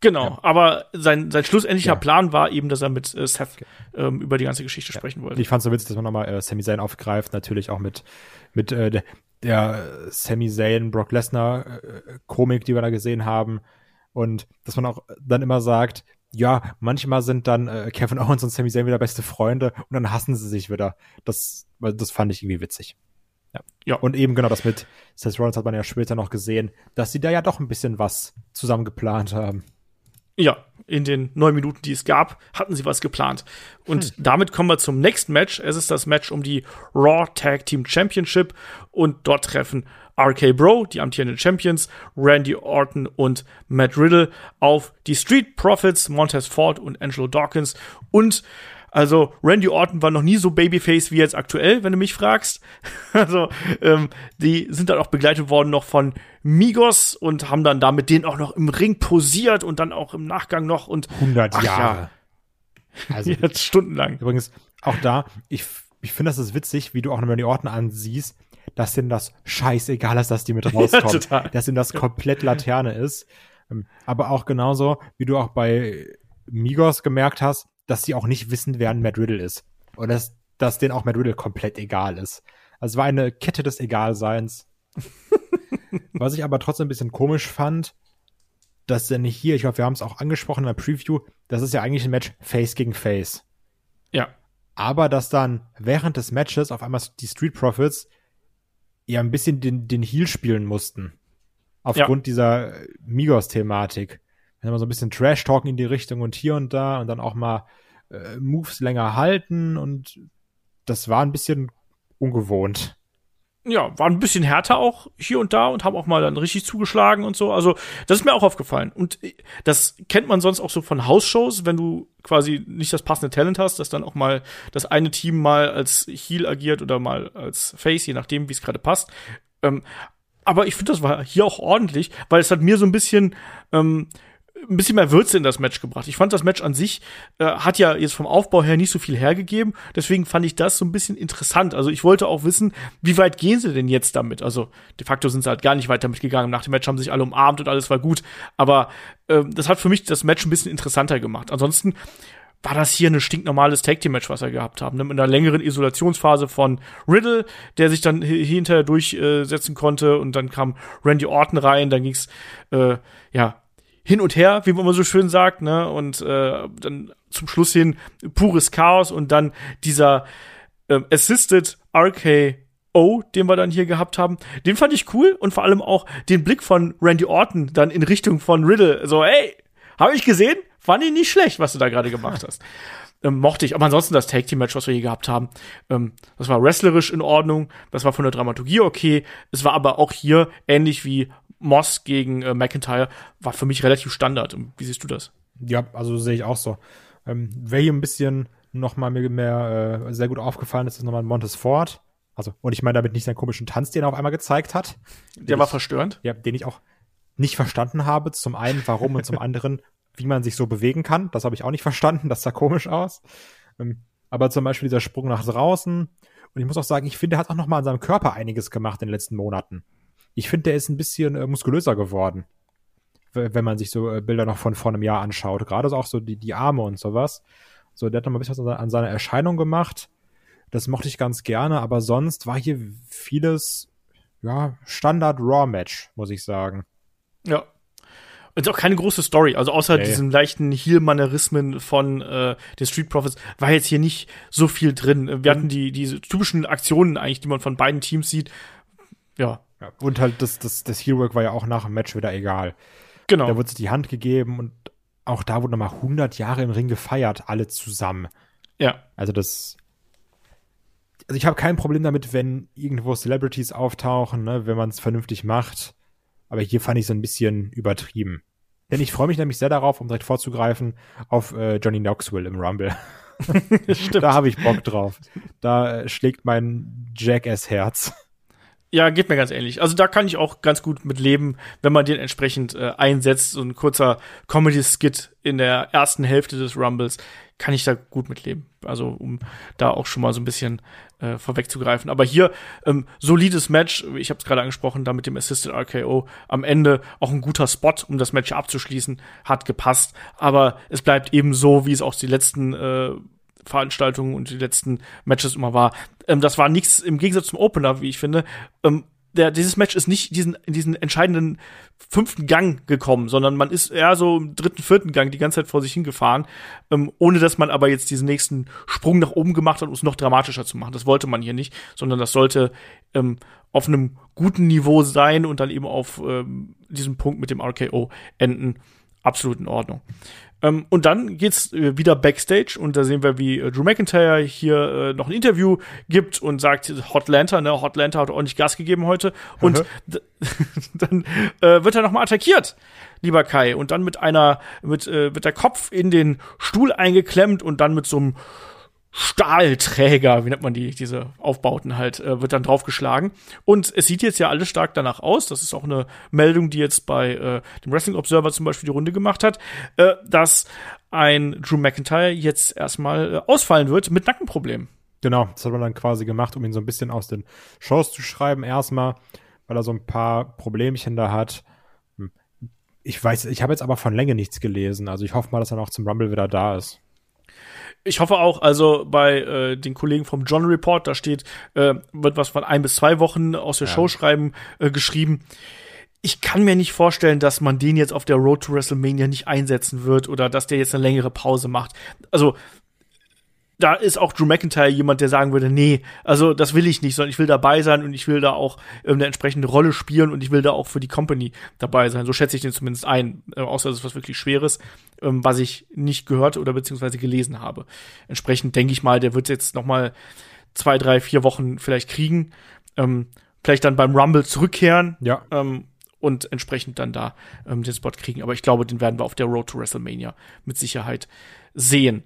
Genau, ja. aber sein, sein schlussendlicher ja. Plan war eben, dass er mit äh, Seth okay. ähm, über die ganze Geschichte ja. sprechen wollte. Ich fand es so witzig, dass man nochmal äh, Sami Zayn aufgreift, natürlich auch mit, mit äh, der, der Sami Zayn, Brock Lesnar äh, Komik, die wir da gesehen haben. Und dass man auch dann immer sagt, ja, manchmal sind dann äh, Kevin Owens und Sami Zayn wieder beste Freunde und dann hassen sie sich wieder. Das, das fand ich irgendwie witzig. Ja. ja. Und eben genau das mit Seth Rollins hat man ja später noch gesehen, dass sie da ja doch ein bisschen was zusammen geplant haben. Ja, in den neun Minuten, die es gab, hatten sie was geplant. Und hm. damit kommen wir zum nächsten Match. Es ist das Match um die Raw Tag Team Championship und dort treffen RK Bro, die amtierenden Champions, Randy Orton und Matt Riddle auf die Street Profits, Montez Ford und Angelo Dawkins. Und also Randy Orton war noch nie so Babyface wie jetzt aktuell, wenn du mich fragst. Also ähm, die sind dann auch begleitet worden noch von Migos und haben dann da mit denen auch noch im Ring posiert und dann auch im Nachgang noch und 100 Jahre. Ja. Also jetzt stundenlang. Übrigens auch da, ich ich finde das ist witzig, wie du auch noch Randy Orton ansiehst dass denen das scheißegal ist, dass die mit rauskommt. Ja, dass ihnen das komplett Laterne ist. Ähm, aber auch genauso, wie du auch bei Migos gemerkt hast, dass sie auch nicht wissen, wer ein Matt Riddle ist. Und dass, dass denen auch Matt Riddle komplett egal ist. Also es war eine Kette des Egalseins. Was ich aber trotzdem ein bisschen komisch fand, dass denn hier, ich glaube, wir haben es auch angesprochen in der Preview, das ist ja eigentlich ein Match Face gegen Face. Ja. Aber dass dann während des Matches auf einmal die Street Profits ja ein bisschen den, den Heal spielen mussten. Aufgrund ja. dieser Migos-Thematik. Wenn wir so ein bisschen Trash-Talken in die Richtung und hier und da und dann auch mal äh, Moves länger halten und das war ein bisschen ungewohnt ja, waren ein bisschen härter auch hier und da und haben auch mal dann richtig zugeschlagen und so. Also, das ist mir auch aufgefallen. Und das kennt man sonst auch so von Hausshows, wenn du quasi nicht das passende Talent hast, dass dann auch mal das eine Team mal als Heel agiert oder mal als Face, je nachdem, wie es gerade passt. Ähm, aber ich finde, das war hier auch ordentlich, weil es hat mir so ein bisschen ähm, ein bisschen mehr Würze in das Match gebracht. Ich fand das Match an sich äh, hat ja jetzt vom Aufbau her nicht so viel hergegeben, deswegen fand ich das so ein bisschen interessant. Also ich wollte auch wissen, wie weit gehen sie denn jetzt damit? Also de facto sind sie halt gar nicht weit damit gegangen. Nach dem Match haben sich alle umarmt und alles war gut, aber äh, das hat für mich das Match ein bisschen interessanter gemacht. Ansonsten war das hier ein stinknormales Tag Team Match, was wir gehabt haben, ne? mit einer längeren Isolationsphase von Riddle, der sich dann hinterher durchsetzen konnte und dann kam Randy Orton rein, dann ging's äh, ja hin und her, wie man immer so schön sagt, ne? Und äh, dann zum Schluss hin pures Chaos und dann dieser äh, Assisted RKO, den wir dann hier gehabt haben, den fand ich cool und vor allem auch den Blick von Randy Orton dann in Richtung von Riddle. So, ey, habe ich gesehen? Fand ich nicht schlecht, was du da gerade gemacht hast. Ähm, mochte ich. Aber ansonsten das Tag Team Match, was wir hier gehabt haben, ähm, das war wrestlerisch in Ordnung. Das war von der Dramaturgie okay. Es war aber auch hier ähnlich wie Moss gegen äh, McIntyre, war für mich relativ Standard. Wie siehst du das? Ja, also sehe ich auch so. Ähm, wer hier ein bisschen noch mal mehr, mehr äh, sehr gut aufgefallen ist, ist nochmal Montes Ford. Also, und ich meine damit nicht seinen komischen Tanz, den er auf einmal gezeigt hat. Der war ich, verstörend. Ja, den ich auch nicht verstanden habe. Zum einen, warum und zum anderen, wie man sich so bewegen kann. Das habe ich auch nicht verstanden. Das sah komisch aus. Ähm, aber zum Beispiel dieser Sprung nach draußen. Und ich muss auch sagen, ich finde, er hat auch noch mal an seinem Körper einiges gemacht in den letzten Monaten. Ich finde, der ist ein bisschen äh, muskulöser geworden. Wenn man sich so äh, Bilder noch von vor einem Jahr anschaut. Gerade auch so die, die Arme und sowas. So, der hat noch mal ein bisschen was an seiner Erscheinung gemacht. Das mochte ich ganz gerne, aber sonst war hier vieles, ja, Standard Raw Match, muss ich sagen. Ja, und auch keine große Story. Also außer nee. diesen leichten Heel-Manerismen von äh, den Street Profits war jetzt hier nicht so viel drin. Wir mhm. hatten die diese typischen Aktionen eigentlich, die man von beiden Teams sieht. Ja. Ja und halt das, das, das Heel-Work war ja auch nach dem Match wieder egal. Genau. Da wurde sich die Hand gegeben und auch da wurde nochmal 100 Jahre im Ring gefeiert, alle zusammen. Ja. Also das also ich habe kein Problem damit, wenn irgendwo Celebrities auftauchen, ne, wenn man es vernünftig macht. Aber hier fand ich so ein bisschen übertrieben. Denn ich freue mich nämlich sehr darauf, um direkt vorzugreifen, auf äh, Johnny Knoxville im Rumble. da habe ich Bock drauf. Da äh, schlägt mein Jackass-Herz. Ja, geht mir ganz ähnlich. Also da kann ich auch ganz gut mit leben, wenn man den entsprechend äh, einsetzt. So ein kurzer Comedy-Skit in der ersten Hälfte des Rumbles kann ich da gut mit leben. Also um da auch schon mal so ein bisschen äh, vorwegzugreifen. Aber hier ähm, solides Match. Ich habe es gerade angesprochen, da mit dem Assisted RKO am Ende auch ein guter Spot, um das Match abzuschließen, hat gepasst. Aber es bleibt eben so, wie es auch die letzten äh, Veranstaltungen und die letzten Matches immer war. Ähm, das war nichts im Gegensatz zum Opener, wie ich finde. Ähm, der, dieses Match ist nicht diesen, in diesen entscheidenden fünften Gang gekommen, sondern man ist eher so im dritten, vierten Gang die ganze Zeit vor sich hingefahren, ähm, ohne dass man aber jetzt diesen nächsten Sprung nach oben gemacht hat, um es noch dramatischer zu machen. Das wollte man hier nicht, sondern das sollte ähm, auf einem guten Niveau sein und dann eben auf ähm, diesem Punkt mit dem RKO enden. Absolut in Ordnung. Ähm, und dann geht's äh, wieder backstage und da sehen wir, wie äh, Drew McIntyre hier äh, noch ein Interview gibt und sagt, Hotlanta, ne, Hotlanta hat ordentlich Gas gegeben heute. Und dann äh, wird er nochmal attackiert, lieber Kai. Und dann mit einer, mit, äh, wird der Kopf in den Stuhl eingeklemmt und dann mit so einem Stahlträger, wie nennt man die, diese Aufbauten halt, äh, wird dann draufgeschlagen. Und es sieht jetzt ja alles stark danach aus, das ist auch eine Meldung, die jetzt bei äh, dem Wrestling Observer zum Beispiel die Runde gemacht hat, äh, dass ein Drew McIntyre jetzt erstmal äh, ausfallen wird mit Nackenproblemen. Genau, das hat man dann quasi gemacht, um ihn so ein bisschen aus den Shows zu schreiben, erstmal, weil er so ein paar Problemchen da hat. Hm. Ich weiß, ich habe jetzt aber von Länge nichts gelesen, also ich hoffe mal, dass er noch zum Rumble wieder da ist. Ich hoffe auch, also bei äh, den Kollegen vom John Report, da steht, äh, wird was von ein bis zwei Wochen aus der ja. Show schreiben äh, geschrieben. Ich kann mir nicht vorstellen, dass man den jetzt auf der Road to WrestleMania nicht einsetzen wird oder dass der jetzt eine längere Pause macht. Also da ist auch Drew McIntyre jemand, der sagen würde, nee, also das will ich nicht, sondern ich will dabei sein und ich will da auch ähm, eine entsprechende Rolle spielen und ich will da auch für die Company dabei sein. So schätze ich den zumindest ein, äh, außer es ist was wirklich Schweres, ähm, was ich nicht gehört oder beziehungsweise gelesen habe. Entsprechend denke ich mal, der wird jetzt noch mal zwei, drei, vier Wochen vielleicht kriegen, ähm, vielleicht dann beim Rumble zurückkehren. Ja. Ähm, und entsprechend dann da ähm, den Spot kriegen. Aber ich glaube, den werden wir auf der Road to WrestleMania mit Sicherheit sehen.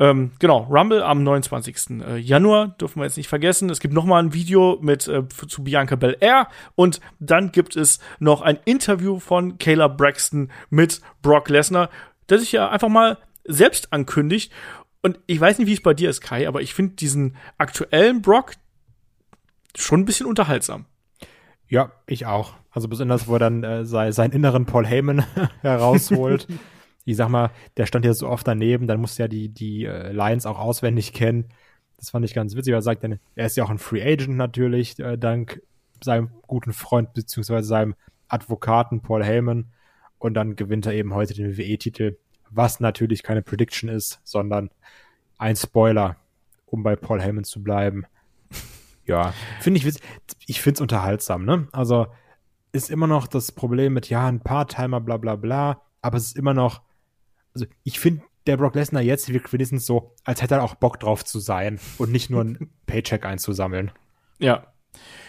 Ähm, genau, Rumble am 29. Äh, Januar, dürfen wir jetzt nicht vergessen. Es gibt noch mal ein Video mit äh, zu Bianca Belair und dann gibt es noch ein Interview von Kayla Braxton mit Brock Lesnar, der sich ja einfach mal selbst ankündigt. Und ich weiß nicht, wie es bei dir ist, Kai, aber ich finde diesen aktuellen Brock schon ein bisschen unterhaltsam. Ja, ich auch. Also besonders, wo er dann äh, sei, seinen inneren Paul Heyman herausholt. ich sag mal, der stand ja so oft daneben, dann musste ja die, die äh, Lions auch auswendig kennen. Das fand ich ganz witzig. Er sagt dann, er ist ja auch ein Free Agent natürlich, äh, dank seinem guten Freund beziehungsweise seinem Advokaten Paul Heyman. Und dann gewinnt er eben heute den WWE-Titel, was natürlich keine Prediction ist, sondern ein Spoiler, um bei Paul Heyman zu bleiben. Ja, finde ich, ich finde es unterhaltsam, ne? Also ist immer noch das Problem mit, ja, ein paar Timer, bla bla bla, aber es ist immer noch, also ich finde, der Brock Lesnar jetzt wirkt wenigstens so, als hätte er auch Bock drauf zu sein und nicht nur ein Paycheck einzusammeln. Ja.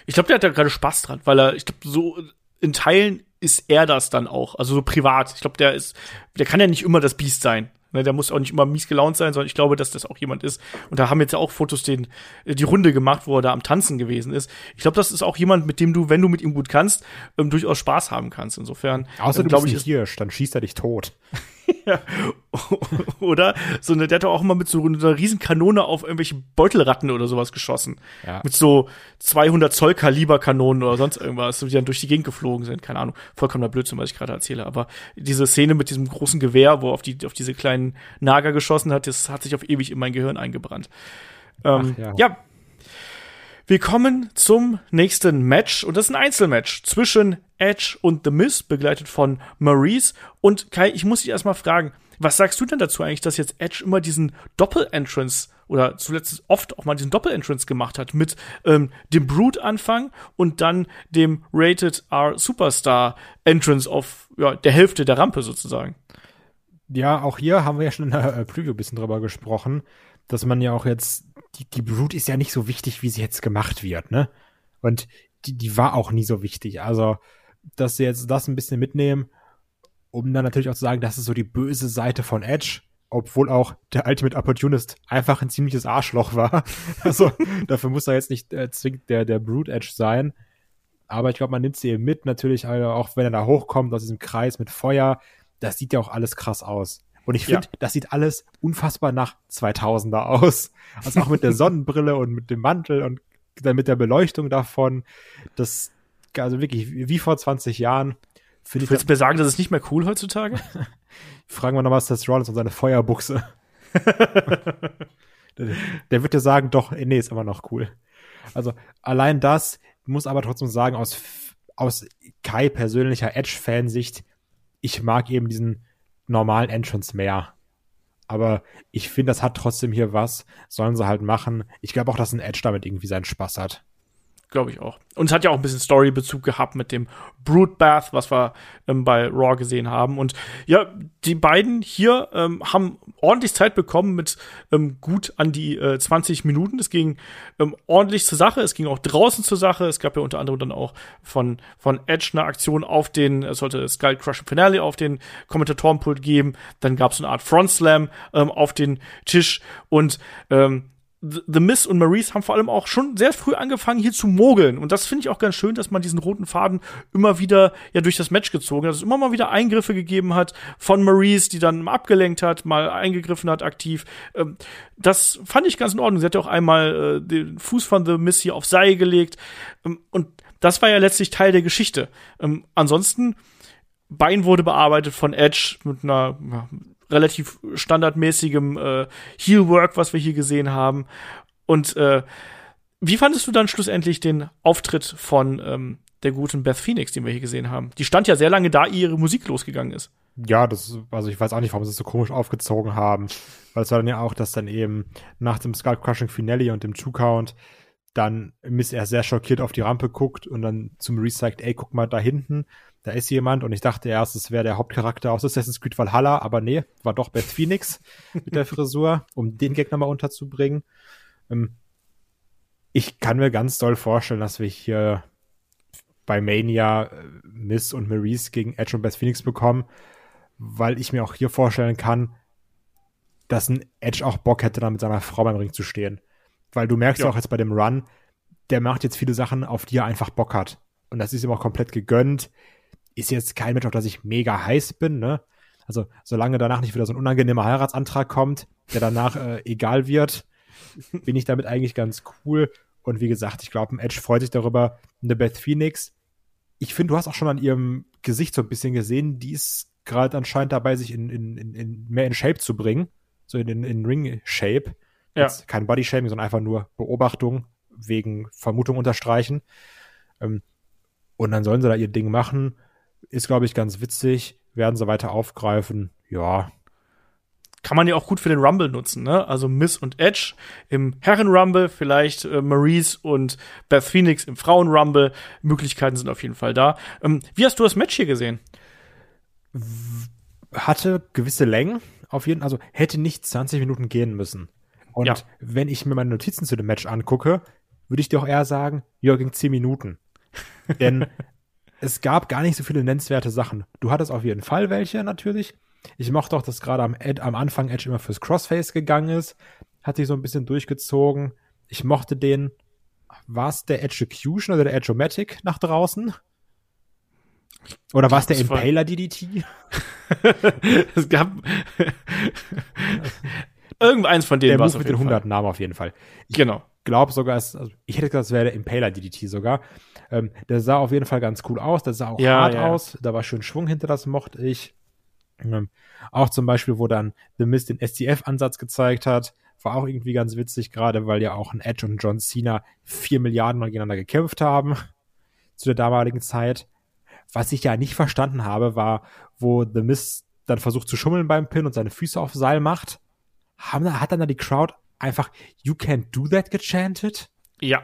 Ich glaube, der hat ja gerade Spaß dran, weil er, ich glaube, so in Teilen ist er das dann auch, also so privat. Ich glaube, der ist, der kann ja nicht immer das Biest sein. Ne, der muss auch nicht immer mies gelaunt sein, sondern ich glaube, dass das auch jemand ist. Und da haben jetzt ja auch Fotos den, äh, die Runde gemacht, wo er da am Tanzen gewesen ist. Ich glaube, das ist auch jemand, mit dem du, wenn du mit ihm gut kannst, ähm, durchaus Spaß haben kannst. Insofern. Außer ähm, du bist ich, Hirsch, dann schießt er dich tot. oder so eine, der hat auch immer mit so einer riesen Kanone auf irgendwelche Beutelratten oder sowas geschossen. Ja. Mit so 200 Zoll Kaliber Kanonen oder sonst irgendwas, die dann durch die Gegend geflogen sind. Keine Ahnung. Vollkommener Blödsinn, was ich gerade erzähle. Aber diese Szene mit diesem großen Gewehr, wo auf die, auf diese kleinen Nager geschossen hat, das hat sich auf ewig in mein Gehirn eingebrannt. Ähm, Ach, ja. ja, wir kommen zum nächsten Match und das ist ein Einzelmatch zwischen Edge und The Miz, begleitet von Maurice. Und Kai, ich muss dich erstmal fragen, was sagst du denn dazu eigentlich, dass jetzt Edge immer diesen Doppel-Entrance oder zuletzt oft auch mal diesen Doppel-Entrance gemacht hat mit ähm, dem Brood-Anfang und dann dem Rated R Superstar-Entrance auf ja, der Hälfte der Rampe sozusagen? Ja, auch hier haben wir ja schon in der äh, Preview ein bisschen drüber gesprochen, dass man ja auch jetzt die, die Brute ist ja nicht so wichtig, wie sie jetzt gemacht wird, ne? Und die, die war auch nie so wichtig. Also, dass sie jetzt das ein bisschen mitnehmen, um dann natürlich auch zu sagen, das ist so die böse Seite von Edge, obwohl auch der Ultimate Opportunist einfach ein ziemliches Arschloch war. Also, dafür muss er jetzt nicht äh, zwingend der, der Brute Edge sein. Aber ich glaube, man nimmt sie eben mit, natürlich, also auch wenn er da hochkommt aus diesem Kreis mit Feuer. Das sieht ja auch alles krass aus. Und ich finde, ja. das sieht alles unfassbar nach 2000er aus. Also auch mit der Sonnenbrille und mit dem Mantel und dann mit der Beleuchtung davon. Das, also wirklich wie vor 20 Jahren. Du willst mir sagen, das ist nicht mehr cool heutzutage? Fragen wir nochmal Seth Rollins und seine Feuerbuchse. der, der wird dir sagen, doch, nee, ist immer noch cool. Also allein das muss aber trotzdem sagen, aus, aus Kai persönlicher Edge-Fansicht, ich mag eben diesen normalen Entrance mehr. Aber ich finde, das hat trotzdem hier was. Sollen sie halt machen. Ich glaube auch, dass ein Edge damit irgendwie seinen Spaß hat. Glaube ich auch. Und es hat ja auch ein bisschen Story-Bezug gehabt mit dem Brood Bath, was wir ähm, bei Raw gesehen haben. Und ja, die beiden hier ähm, haben ordentlich Zeit bekommen mit ähm, gut an die äh, 20 Minuten. Es ging ähm, ordentlich zur Sache. Es ging auch draußen zur Sache. Es gab ja unter anderem dann auch von, von Edge eine Aktion auf den, es sollte Skull Crush Finale auf den Kommentatorenpult geben. Dann gab es eine Art Front Slam ähm, auf den Tisch und ähm, The Miss und Maurice haben vor allem auch schon sehr früh angefangen, hier zu mogeln. Und das finde ich auch ganz schön, dass man diesen roten Faden immer wieder ja durch das Match gezogen hat. Dass es immer mal wieder Eingriffe gegeben hat von Maurice, die dann abgelenkt hat, mal eingegriffen hat, aktiv. Ähm, das fand ich ganz in Ordnung. Sie hat ja auch einmal äh, den Fuß von The Miss hier auf Seil gelegt. Ähm, und das war ja letztlich Teil der Geschichte. Ähm, ansonsten Bein wurde bearbeitet von Edge mit einer relativ standardmäßigem äh, Heel-Work, was wir hier gesehen haben. Und äh, wie fandest du dann schlussendlich den Auftritt von ähm, der guten Beth Phoenix, den wir hier gesehen haben? Die stand ja sehr lange da, ihre Musik losgegangen ist. Ja, das, also ich weiß auch nicht, warum sie es so komisch aufgezogen haben. Weil es war dann ja auch, dass dann eben nach dem Skull Crushing Finale und dem Two-Count dann Miss er sehr schockiert auf die Rampe guckt und dann zum Recycled, ey, guck mal da hinten da ist jemand und ich dachte erst, es wäre der Hauptcharakter aus Assassin's Creed Valhalla, aber nee, war doch Beth Phoenix mit der Frisur, um den Gegner mal unterzubringen. Ähm, ich kann mir ganz doll vorstellen, dass wir hier bei Mania äh, Miss und Maurice gegen Edge und Beth Phoenix bekommen, weil ich mir auch hier vorstellen kann, dass ein Edge auch Bock hätte, dann mit seiner Frau beim Ring zu stehen. Weil du merkst Ja. auch jetzt bei dem Run, der macht jetzt viele Sachen, auf die er einfach Bock hat. Und das ist ihm auch komplett gegönnt. Ist jetzt kein Match, auf das ich mega heiß bin, ne? Also, solange danach nicht wieder so ein unangenehmer Heiratsantrag kommt, der danach äh, egal wird, bin ich damit eigentlich ganz cool. Und wie gesagt, ich glaube, ein Edge freut sich darüber. Eine Beth Phoenix, ich finde, du hast auch schon an ihrem Gesicht so ein bisschen gesehen, die ist gerade anscheinend dabei, sich in, in, in, in mehr in Shape zu bringen. So in, in, in Ring-Shape. Ja. Jetzt kein Body-Shaming, sondern einfach nur Beobachtung wegen Vermutung unterstreichen. Ähm, und dann sollen sie da ihr Ding machen. Ist, glaube ich, ganz witzig. Werden sie weiter aufgreifen. Ja, kann man ja auch gut für den Rumble nutzen, ne? Also Miss und Edge im Herren-Rumble, vielleicht äh, Maurice und Beth Phoenix im Frauen-Rumble. Möglichkeiten sind auf jeden Fall da. Ähm, wie hast du das Match hier gesehen? hatte gewisse Längen, auf jeden also hätte nicht 20 Minuten gehen müssen. Und Ja. wenn ich mir meine Notizen zu dem Match angucke, würde ich dir auch eher sagen, ja, ging 10 Minuten. Denn es gab gar nicht so viele nennenswerte Sachen. Du hattest auf jeden Fall welche natürlich. Ich mochte auch, dass gerade am, Ed, am Anfang Edge immer fürs Crossface gegangen ist. Hat sich so ein bisschen durchgezogen. Ich mochte den, war es der Execution oder der Edge-O-Matic nach draußen? Oder war es der Impaler DDT? es gab irgendeins von denen Der war es mit den jeden 100 Fall. Namen auf jeden Fall. Genau. glaube sogar, es, also ich hätte gesagt, es wäre der Impaler DDT sogar. Ähm, der sah auf jeden Fall ganz cool aus, der sah auch Ja, hart ja. aus, da war schön Schwung hinter, das mochte ich. Ähm, auch zum Beispiel, wo dann The Mist den STF-Ansatz gezeigt hat, war auch irgendwie ganz witzig, gerade weil ja auch ein Edge und John Cena vier Milliarden Mal gegeneinander gekämpft haben zu der damaligen Zeit. Was ich ja nicht verstanden habe, war, wo The Mist dann versucht zu schummeln beim Pin und seine Füße auf Seil macht. Haben, hat dann da die Crowd einfach You can't do that gechantet? Ja.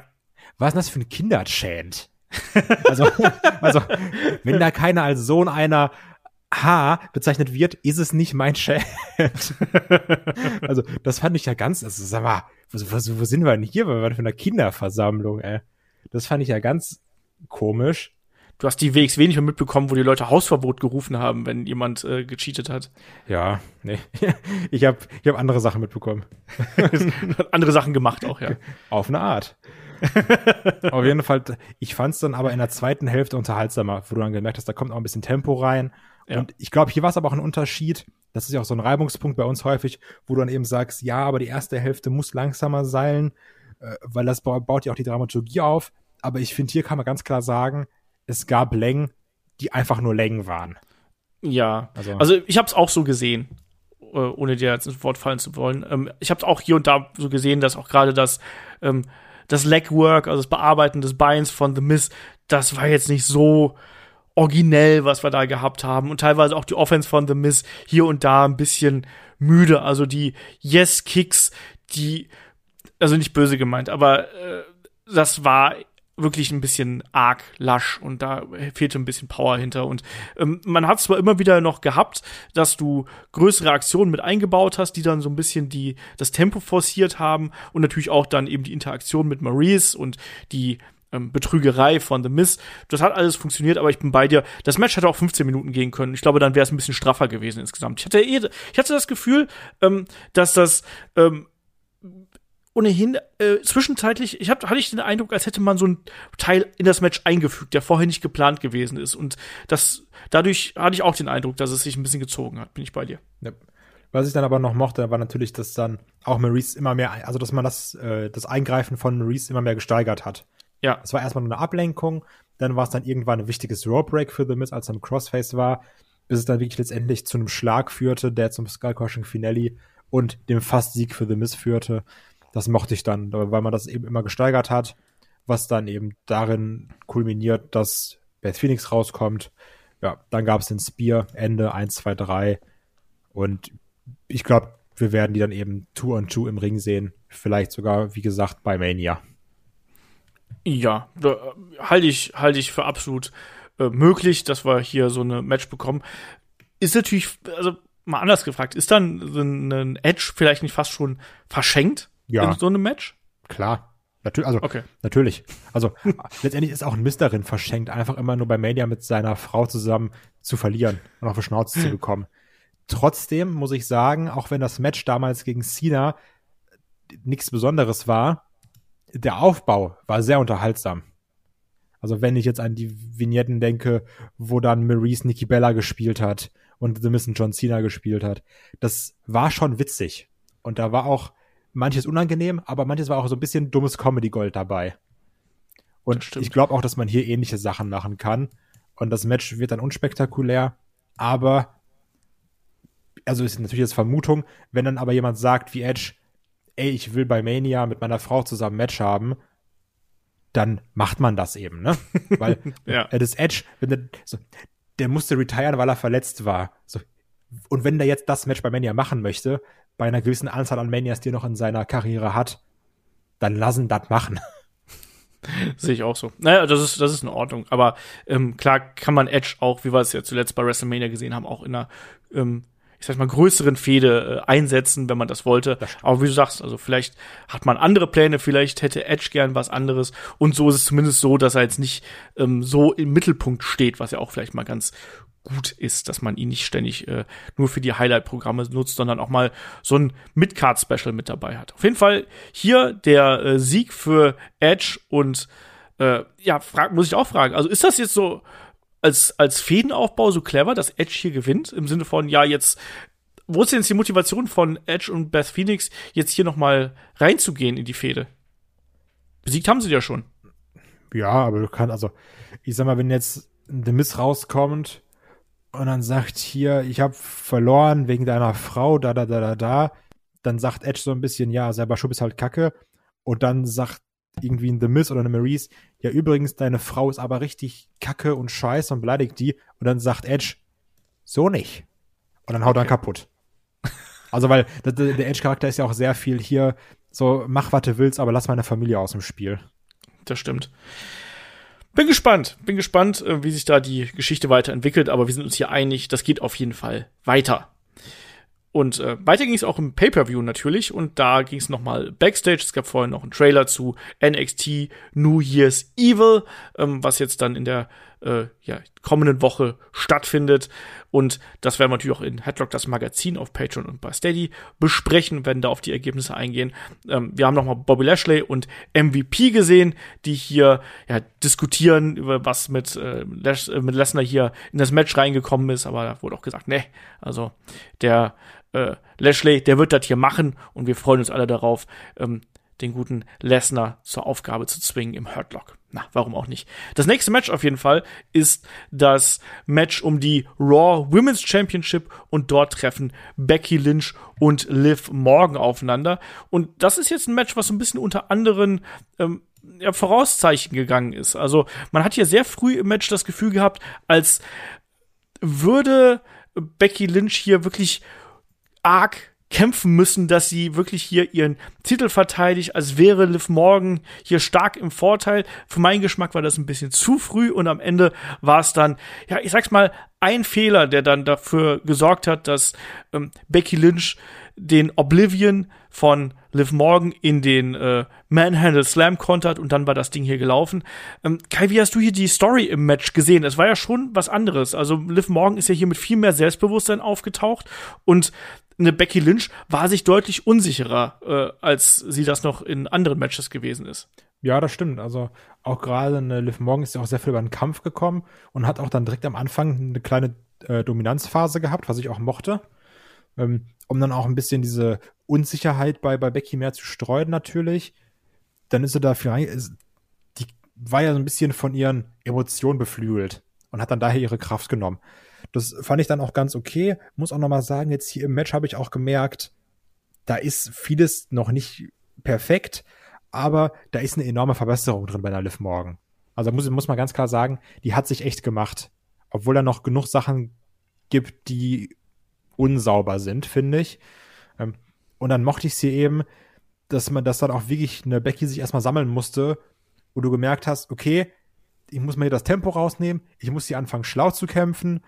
Was ist denn das für ein Kinderchant? also, also, wenn da keiner als Sohn einer H bezeichnet wird, ist es nicht mein Chant. also, das fand ich ja ganz, also, sag mal, wo, wo, wo sind wir denn hier? Wir waren für eine Kinderversammlung, ey. Das fand ich ja ganz komisch. Du hast die wegs wenig mitbekommen, wo die Leute Hausverbot gerufen haben, wenn jemand äh, gecheatet hat. Ja, nee. Ich habe ich hab andere Sachen mitbekommen. Andere Sachen gemacht auch, ja. Auf eine Art. Auf jeden Fall, ich fand es dann aber in der zweiten Hälfte unterhaltsamer, wo du dann gemerkt hast, da kommt auch ein bisschen Tempo rein. Ja. Und ich glaube, hier war es aber auch ein Unterschied. Das ist ja auch so ein Reibungspunkt bei uns häufig, wo du dann eben sagst, ja, aber die erste Hälfte muss langsamer sein, äh, weil das ba- baut ja auch die Dramaturgie auf. Aber ich finde, hier kann man ganz klar sagen, es gab Längen, die einfach nur Längen waren. Ja. Also- Also, ich habe es auch so gesehen, äh, ohne dir jetzt ins Wort fallen zu wollen. Ähm, ich habe es auch hier und da so gesehen, dass auch gerade das ähm, das Legwork, also das Bearbeiten des Beins von The Miz, das war jetzt nicht so originell, was wir da gehabt haben. Und teilweise auch die Offense von The Miz hier und da ein bisschen müde. Also die Yes-Kicks, die, also nicht böse gemeint, aber äh, das war wirklich ein bisschen arg lasch und da fehlte ein bisschen Power hinter. Und ähm, man hat zwar immer wieder noch gehabt, dass du größere Aktionen mit eingebaut hast, die dann so ein bisschen die, das Tempo forciert haben und natürlich auch dann eben die Interaktion mit Maurice und die ähm, Betrügerei von The Miz. Das hat alles funktioniert, aber ich bin bei dir. Das Match hätte auch 15 Minuten gehen können. Ich glaube, dann wäre es ein bisschen straffer gewesen insgesamt. Ich hatte, eh, ich hatte das Gefühl, ähm, dass das ähm, ohnehin äh, zwischenzeitlich, ich hab, hatte ich den Eindruck, als hätte man so ein Teil in das Match eingefügt, der vorher nicht geplant gewesen ist. Und das dadurch hatte ich auch den Eindruck, dass es sich ein bisschen gezogen hat. Bin ich bei dir. Ja. Was ich dann aber noch mochte, war natürlich, dass dann auch Maurice immer mehr, also dass man das, äh, das Eingreifen von Maurice immer mehr gesteigert hat. Ja. Es war erstmal nur eine Ablenkung, dann war es dann irgendwann ein wichtiges Rope Break für The Miz, als er im Crossface war, bis es dann wirklich letztendlich zu einem Schlag führte, der zum Skull Crushing Finale und dem Fast-Sieg für The Miz führte. Das mochte ich dann, weil man das eben immer gesteigert hat, was dann eben darin kulminiert, dass Beth Phoenix rauskommt. Ja, dann gab es den Spear, Ende 1, 2, 3 und ich glaube, wir werden die dann eben Two on Two im Ring sehen. Vielleicht sogar, wie gesagt, bei Mania. Ja, äh, halte ich, halte ich für absolut äh, möglich, dass wir hier so eine Match bekommen. Ist natürlich, also mal anders gefragt, ist dann ein Edge vielleicht nicht fast schon verschenkt Ja. in so einem Match? Klar. Natürlich, also Okay. natürlich. Also letztendlich ist auch ein Mist darin verschenkt, einfach immer nur bei Mania mit seiner Frau zusammen zu verlieren und auf die Schnauze zu bekommen. trotzdem muss ich sagen, auch wenn das Match damals gegen Cena nichts Besonderes war, der Aufbau war sehr unterhaltsam. Also wenn ich jetzt an die Vignetten denke, wo dann Maurice Nikki Bella gespielt hat und The Miss John Cena gespielt hat, das war schon witzig. Und da war auch manches unangenehm, aber manches war auch so ein bisschen dummes Comedy-Gold dabei. Und ich glaube auch, dass man hier ähnliche Sachen machen kann. Und das Match wird dann unspektakulär, aber also ist natürlich jetzt Vermutung, wenn dann aber jemand sagt wie Edge, ey, ich will bei Mania mit meiner Frau zusammen ein Match haben, dann macht man das eben, ne? Weil ja. das Edge, wenn der, so, der musste retiren, weil er verletzt war. So, und wenn der jetzt das Match bei Mania machen möchte, bei einer gewissen Anzahl an Manias, die er noch in seiner Karriere hat, dann lassen das machen. Sehe ich auch so. Naja, das ist, das ist in Ordnung. Aber ähm, klar kann man Edge auch, wie wir es ja zuletzt bei WrestleMania gesehen haben, auch in einer, ähm, ich sag mal, größeren Fehde äh, einsetzen, wenn man das wollte. Das Aber wie du sagst, also vielleicht hat man andere Pläne, vielleicht hätte Edge gern was anderes. Und so ist es zumindest so, dass er jetzt nicht ähm, so im Mittelpunkt steht, was ja auch vielleicht mal ganz gut ist, dass man ihn nicht ständig äh, nur für die Highlight-Programme nutzt, sondern auch mal so ein Mid-Card-Special mit dabei hat. Auf jeden Fall hier der äh, Sieg für Edge und äh, ja, frag, muss ich auch fragen, also ist das jetzt so als, als Fädenaufbau so clever, dass Edge hier gewinnt? Im Sinne von, ja, jetzt, wo ist denn jetzt die Motivation von Edge und Beth Phoenix, jetzt hier noch mal reinzugehen in die Fehde? Besiegt haben sie ja schon. Ja, aber du kannst, also, ich sag mal, wenn jetzt The Miss rauskommt und dann sagt hier, ich habe verloren wegen deiner Frau, da, da, da, da, da. Dann sagt Edge so ein bisschen, ja, selber Schub ist halt kacke. Und dann sagt irgendwie ein The Miz oder eine Maurice, ja, übrigens, deine Frau ist aber richtig kacke und scheiße und beleidigt die. Und dann sagt Edge, so nicht. Und dann haut okay. er kaputt. Also, weil der, der Edge-Charakter ist ja auch sehr viel hier, so, mach, was du willst, aber lass meine Familie aus dem Spiel. Das stimmt. Bin gespannt, bin gespannt, äh, wie sich da die Geschichte weiterentwickelt, aber wir sind uns hier einig, das geht auf jeden Fall weiter. Und äh, weiter ging es auch im Pay-per-View natürlich und da ging es nochmal Backstage. Es gab vorher noch einen Trailer zu NXT New Year's Evil, ähm, was jetzt dann in der äh, ja, kommenden Woche stattfindet. Und das werden wir natürlich auch in Headlock, das Magazin auf Patreon und bei Steady besprechen, werden da auf die Ergebnisse eingehen. Ähm, wir haben nochmal Bobby Lashley und MVP gesehen, die hier ja, diskutieren über was mit, äh, Les äh, mit Lesnar hier in das Match reingekommen ist. Aber da wurde auch gesagt, ne, also der äh, Lashley, der wird das hier machen und wir freuen uns alle darauf, ähm, den guten Lesnar zur Aufgabe zu zwingen im Hurtlock. Na, warum auch nicht? Das nächste Match auf jeden Fall ist das Match um die Raw Women's Championship und dort treffen Becky Lynch und Liv Morgan aufeinander. Und das ist jetzt ein Match, was so ein bisschen unter anderen ähm, ja, Vorauszeichen gegangen ist. Also man hat hier sehr früh im Match das Gefühl gehabt, als würde Becky Lynch hier wirklich arg kämpfen müssen, dass sie wirklich hier ihren Titel verteidigt, als wäre Liv Morgan hier stark im Vorteil. Für meinen Geschmack war das ein bisschen zu früh und am Ende war es dann, ja, ich sag's mal, ein Fehler, der dann dafür gesorgt hat, dass ähm, Becky Lynch den Oblivion von Liv Morgan in den äh, Manhandle Slam kontert und dann war das Ding hier gelaufen. Ähm, Kai, wie hast du hier die Story im Match gesehen? Es war ja schon was anderes. Also Liv Morgan ist ja hier mit viel mehr Selbstbewusstsein aufgetaucht und eine Becky Lynch war sich deutlich unsicherer, äh, als sie das noch in anderen Matches gewesen ist. Ja, das stimmt. Also auch gerade eine Liv Morgan ist ja auch sehr viel über den Kampf gekommen und hat auch dann direkt am Anfang eine kleine äh, Dominanzphase gehabt, was ich auch mochte. Ähm, um dann auch ein bisschen diese Unsicherheit bei, bei Becky mehr zu streuen, natürlich. Dann ist sie da vielleicht, die war ja so ein bisschen von ihren Emotionen beflügelt und hat dann daher ihre Kraft genommen. Das fand ich dann auch ganz okay. Muss auch nochmal sagen, jetzt hier im Match habe ich auch gemerkt, da ist vieles noch nicht perfekt, aber da ist eine enorme Verbesserung drin bei der Liv Morgan. Also muss, muss man ganz klar sagen, die hat sich echt gemacht. Obwohl da noch genug Sachen gibt, die unsauber sind, finde ich. Ähm, und dann mochte ich sie eben, dass man, dass dann auch wirklich eine Becky sich erstmal sammeln musste, wo du gemerkt hast, okay, ich muss mir hier das Tempo rausnehmen, ich muss hier anfangen, schlau zu kämpfen,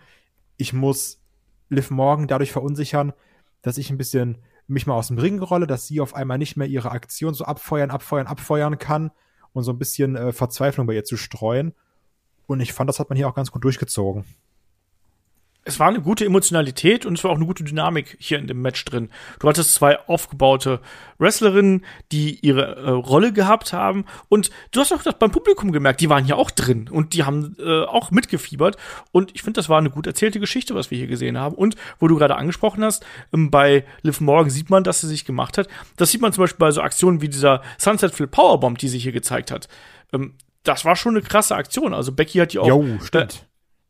ich muss Liv Morgan dadurch verunsichern, dass ich ein bisschen mich mal aus dem Ring rolle, dass sie auf einmal nicht mehr ihre Aktion so abfeuern, abfeuern, abfeuern kann und so ein bisschen äh, Verzweiflung bei ihr zu streuen. Und ich fand, das hat man hier auch ganz gut durchgezogen. Es war eine gute Emotionalität und es war auch eine gute Dynamik hier in dem Match drin. Du hattest zwei aufgebaute Wrestlerinnen, die ihre äh, Rolle gehabt haben und du hast auch das beim Publikum gemerkt, die waren hier auch drin und die haben äh, auch mitgefiebert und ich finde, das war eine gut erzählte Geschichte, was wir hier gesehen haben und wo du gerade angesprochen hast, ähm, bei Liv Morgan sieht man, dass sie sich gemacht hat. Das sieht man zum Beispiel bei so Aktionen wie dieser Sunset Flip Powerbomb, die sie hier gezeigt hat. Ähm, das war schon eine krasse Aktion. Also Becky hat die auch Jo, stimmt.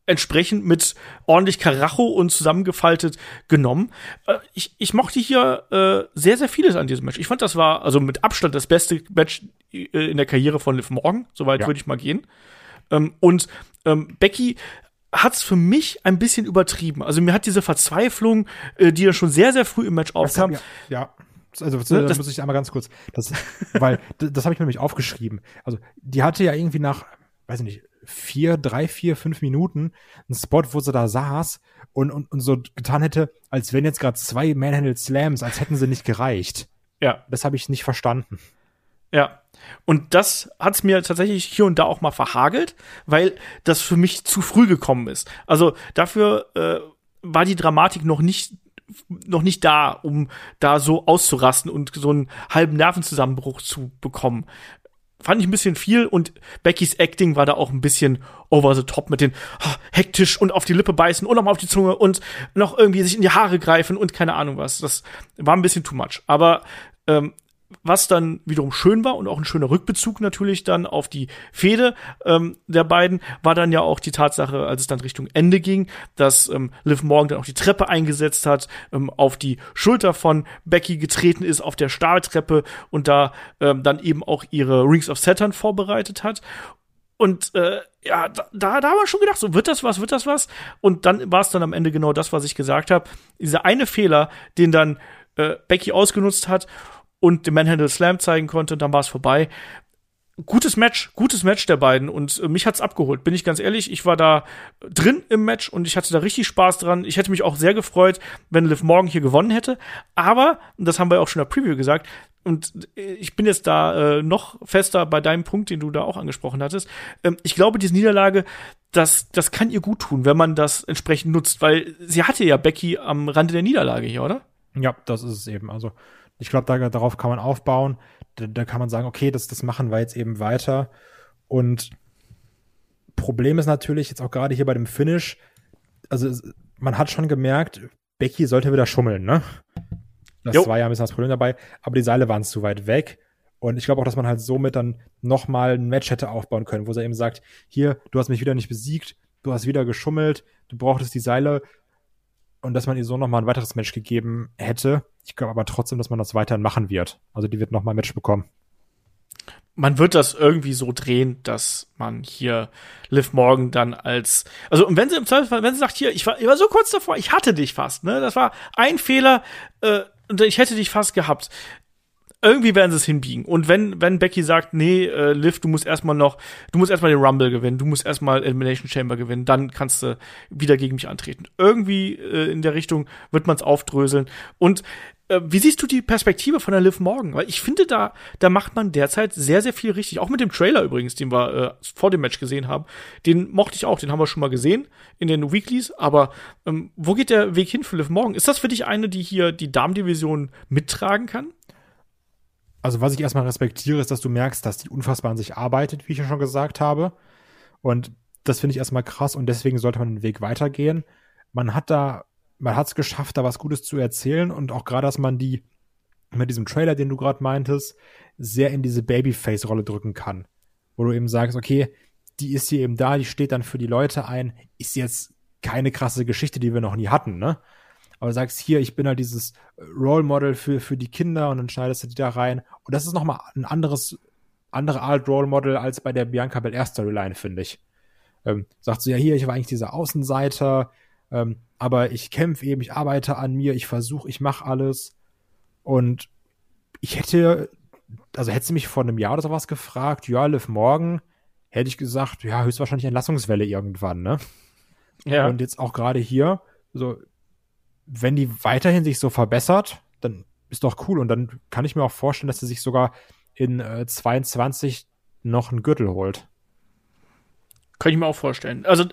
Entsprechend mit ordentlich Karacho und zusammengefaltet genommen. Äh, ich, ich mochte hier äh, sehr, sehr vieles an diesem Match. Ich fand, das war also mit Abstand das beste Match äh, in der Karriere von Liv Morgan. Soweit Ja. würde ich mal gehen. Ähm, und ähm, Becky hat's für mich ein bisschen übertrieben. Also mir hat diese Verzweiflung, äh, die ja schon sehr, sehr früh im Match aufkam, Ja, ja. Also Ne, das das- muss ich einmal ganz kurz, das, weil das habe ich mir nämlich aufgeschrieben. Also die hatte ja irgendwie nach, weiß ich nicht, vier, drei, vier, fünf Minuten einen Spot, wo sie da saß und, und, und so getan hätte, als wären jetzt gerade zwei Manhandled Slams, als hätten sie nicht gereicht. ja, Das habe ich nicht verstanden. Ja. Und das hat's mir tatsächlich hier und da auch mal verhagelt, weil das für mich zu früh gekommen ist. Also dafür äh, war die Dramatik noch nicht noch nicht da, um da so auszurasten und so einen halben Nervenzusammenbruch zu bekommen. Fand ich ein bisschen viel und Beckys Acting war da auch ein bisschen over the top mit den ah, hektisch und auf die Lippe beißen und nochmal auf die Zunge und noch irgendwie sich in die Haare greifen und keine Ahnung was. Das war ein bisschen too much. Aber ähm, was dann wiederum schön war und auch ein schöner Rückbezug natürlich dann auf die Fehde ähm, der beiden, war dann ja auch die Tatsache, als es dann Richtung Ende ging, dass ähm, Liv Morgan dann auch die Treppe eingesetzt hat, ähm, auf die Schulter von Becky getreten ist, auf der Stahltreppe und da ähm, dann eben auch ihre Rings of Saturn vorbereitet hat. Und äh, ja, da, da, haben wir schon gedacht, so wird das was, wird das was? Und dann war es dann am Ende genau das, was ich gesagt habe. Dieser eine Fehler, den dann äh, Becky ausgenutzt hat und den Manhandle Slam zeigen konnte, dann war es vorbei. Gutes Match, gutes Match der beiden und äh, mich hat's abgeholt, bin ich ganz ehrlich. Ich war da drin im Match und ich hatte da richtig Spaß dran. Ich hätte mich auch sehr gefreut, wenn Liv Morgan hier gewonnen hätte. Aber, und das haben wir auch schon in der Preview gesagt, und äh, ich bin jetzt da äh, noch fester bei deinem Punkt, den du da auch angesprochen hattest. Ähm, ich glaube, diese Niederlage, das, das kann ihr gut tun, wenn man das entsprechend nutzt, weil sie hatte ja Becky am Rande der Niederlage hier, oder? Ja, das ist es eben. Also ich glaube, da, darauf kann man aufbauen. Da, da kann man sagen, okay, das, das machen wir jetzt eben weiter. Und Problem ist natürlich jetzt auch gerade hier bei dem Finish, also man hat schon gemerkt, Becky sollte wieder schummeln, ne? Das Jo. war ja ein bisschen das Problem dabei, aber die Seile waren zu weit weg. Und ich glaube auch, dass man halt somit dann nochmal ein Match hätte aufbauen können, wo sie eben sagt, hier, du hast mich wieder nicht besiegt, du hast wieder geschummelt, du brauchtest die Seile, und dass man ihr so nochmal ein weiteres Match gegeben hätte. Ich glaube aber trotzdem, dass man das weiterhin machen wird. Also die wird nochmal ein Match bekommen. man wird das irgendwie so drehen, dass man hier Liv Morgan dann als, also und wenn sie im Zweifelsfall, wenn sie sagt, hier, ich war, ich war so kurz davor, ich hatte dich fast, ne, das war ein Fehler äh, und ich hätte dich fast gehabt. Irgendwie werden sie es hinbiegen. Und wenn, wenn Becky sagt, nee, äh, Liv, du musst erstmal noch, du musst erstmal den Rumble gewinnen, du musst erstmal Elimination Chamber gewinnen, dann kannst du wieder gegen mich antreten. Irgendwie äh, in der Richtung wird man es aufdröseln. Und äh, wie siehst du die Perspektive von der Liv Morgan? Weil ich finde, da, da macht man derzeit sehr, sehr viel richtig. Auch mit dem Trailer übrigens, den wir äh, vor dem Match gesehen haben. Den mochte ich auch, den haben wir schon mal gesehen in den Weeklies. Aber ähm, wo geht der Weg hin für Liv Morgan? Ist das für dich eine, die hier die Damendivision mittragen kann? Also was ich erstmal respektiere, ist, dass du merkst, dass die unfassbar an sich arbeitet, wie ich ja schon gesagt habe. Und das finde ich erstmal krass und deswegen sollte man den Weg weitergehen. Man hat da, man hat es geschafft, da was Gutes zu erzählen und auch gerade, dass man die mit diesem Trailer, den du gerade meintest, sehr in diese Babyface-Rolle drücken kann. Wo du eben sagst, okay, die ist hier eben da, die steht dann für die Leute ein, ist jetzt keine krasse Geschichte, die wir noch nie hatten, ne? Aber du sagst hier, ich bin halt dieses Role Model für, für die Kinder und dann schneidest du die da rein. Und das ist nochmal ein anderes, andere Art Role Model als bei der Bianca Belair Storyline, finde ich. Ähm, sagt sie ja hier, ich war eigentlich dieser Außenseiter, ähm, aber ich kämpfe eben, ich arbeite an mir, ich versuche, ich mache alles. Und ich hätte, also hätte sie mich vor einem Jahr oder sowas gefragt, ja, Liv Morgan, hätte ich gesagt, ja, höchstwahrscheinlich Entlassungswelle irgendwann, ne? Ja. Und jetzt auch gerade hier, so, wenn die weiterhin sich so verbessert, dann ist doch cool. Und dann kann ich mir auch vorstellen, dass sie sich sogar in äh, 22 noch einen Gürtel holt. Kann ich mir auch vorstellen. Also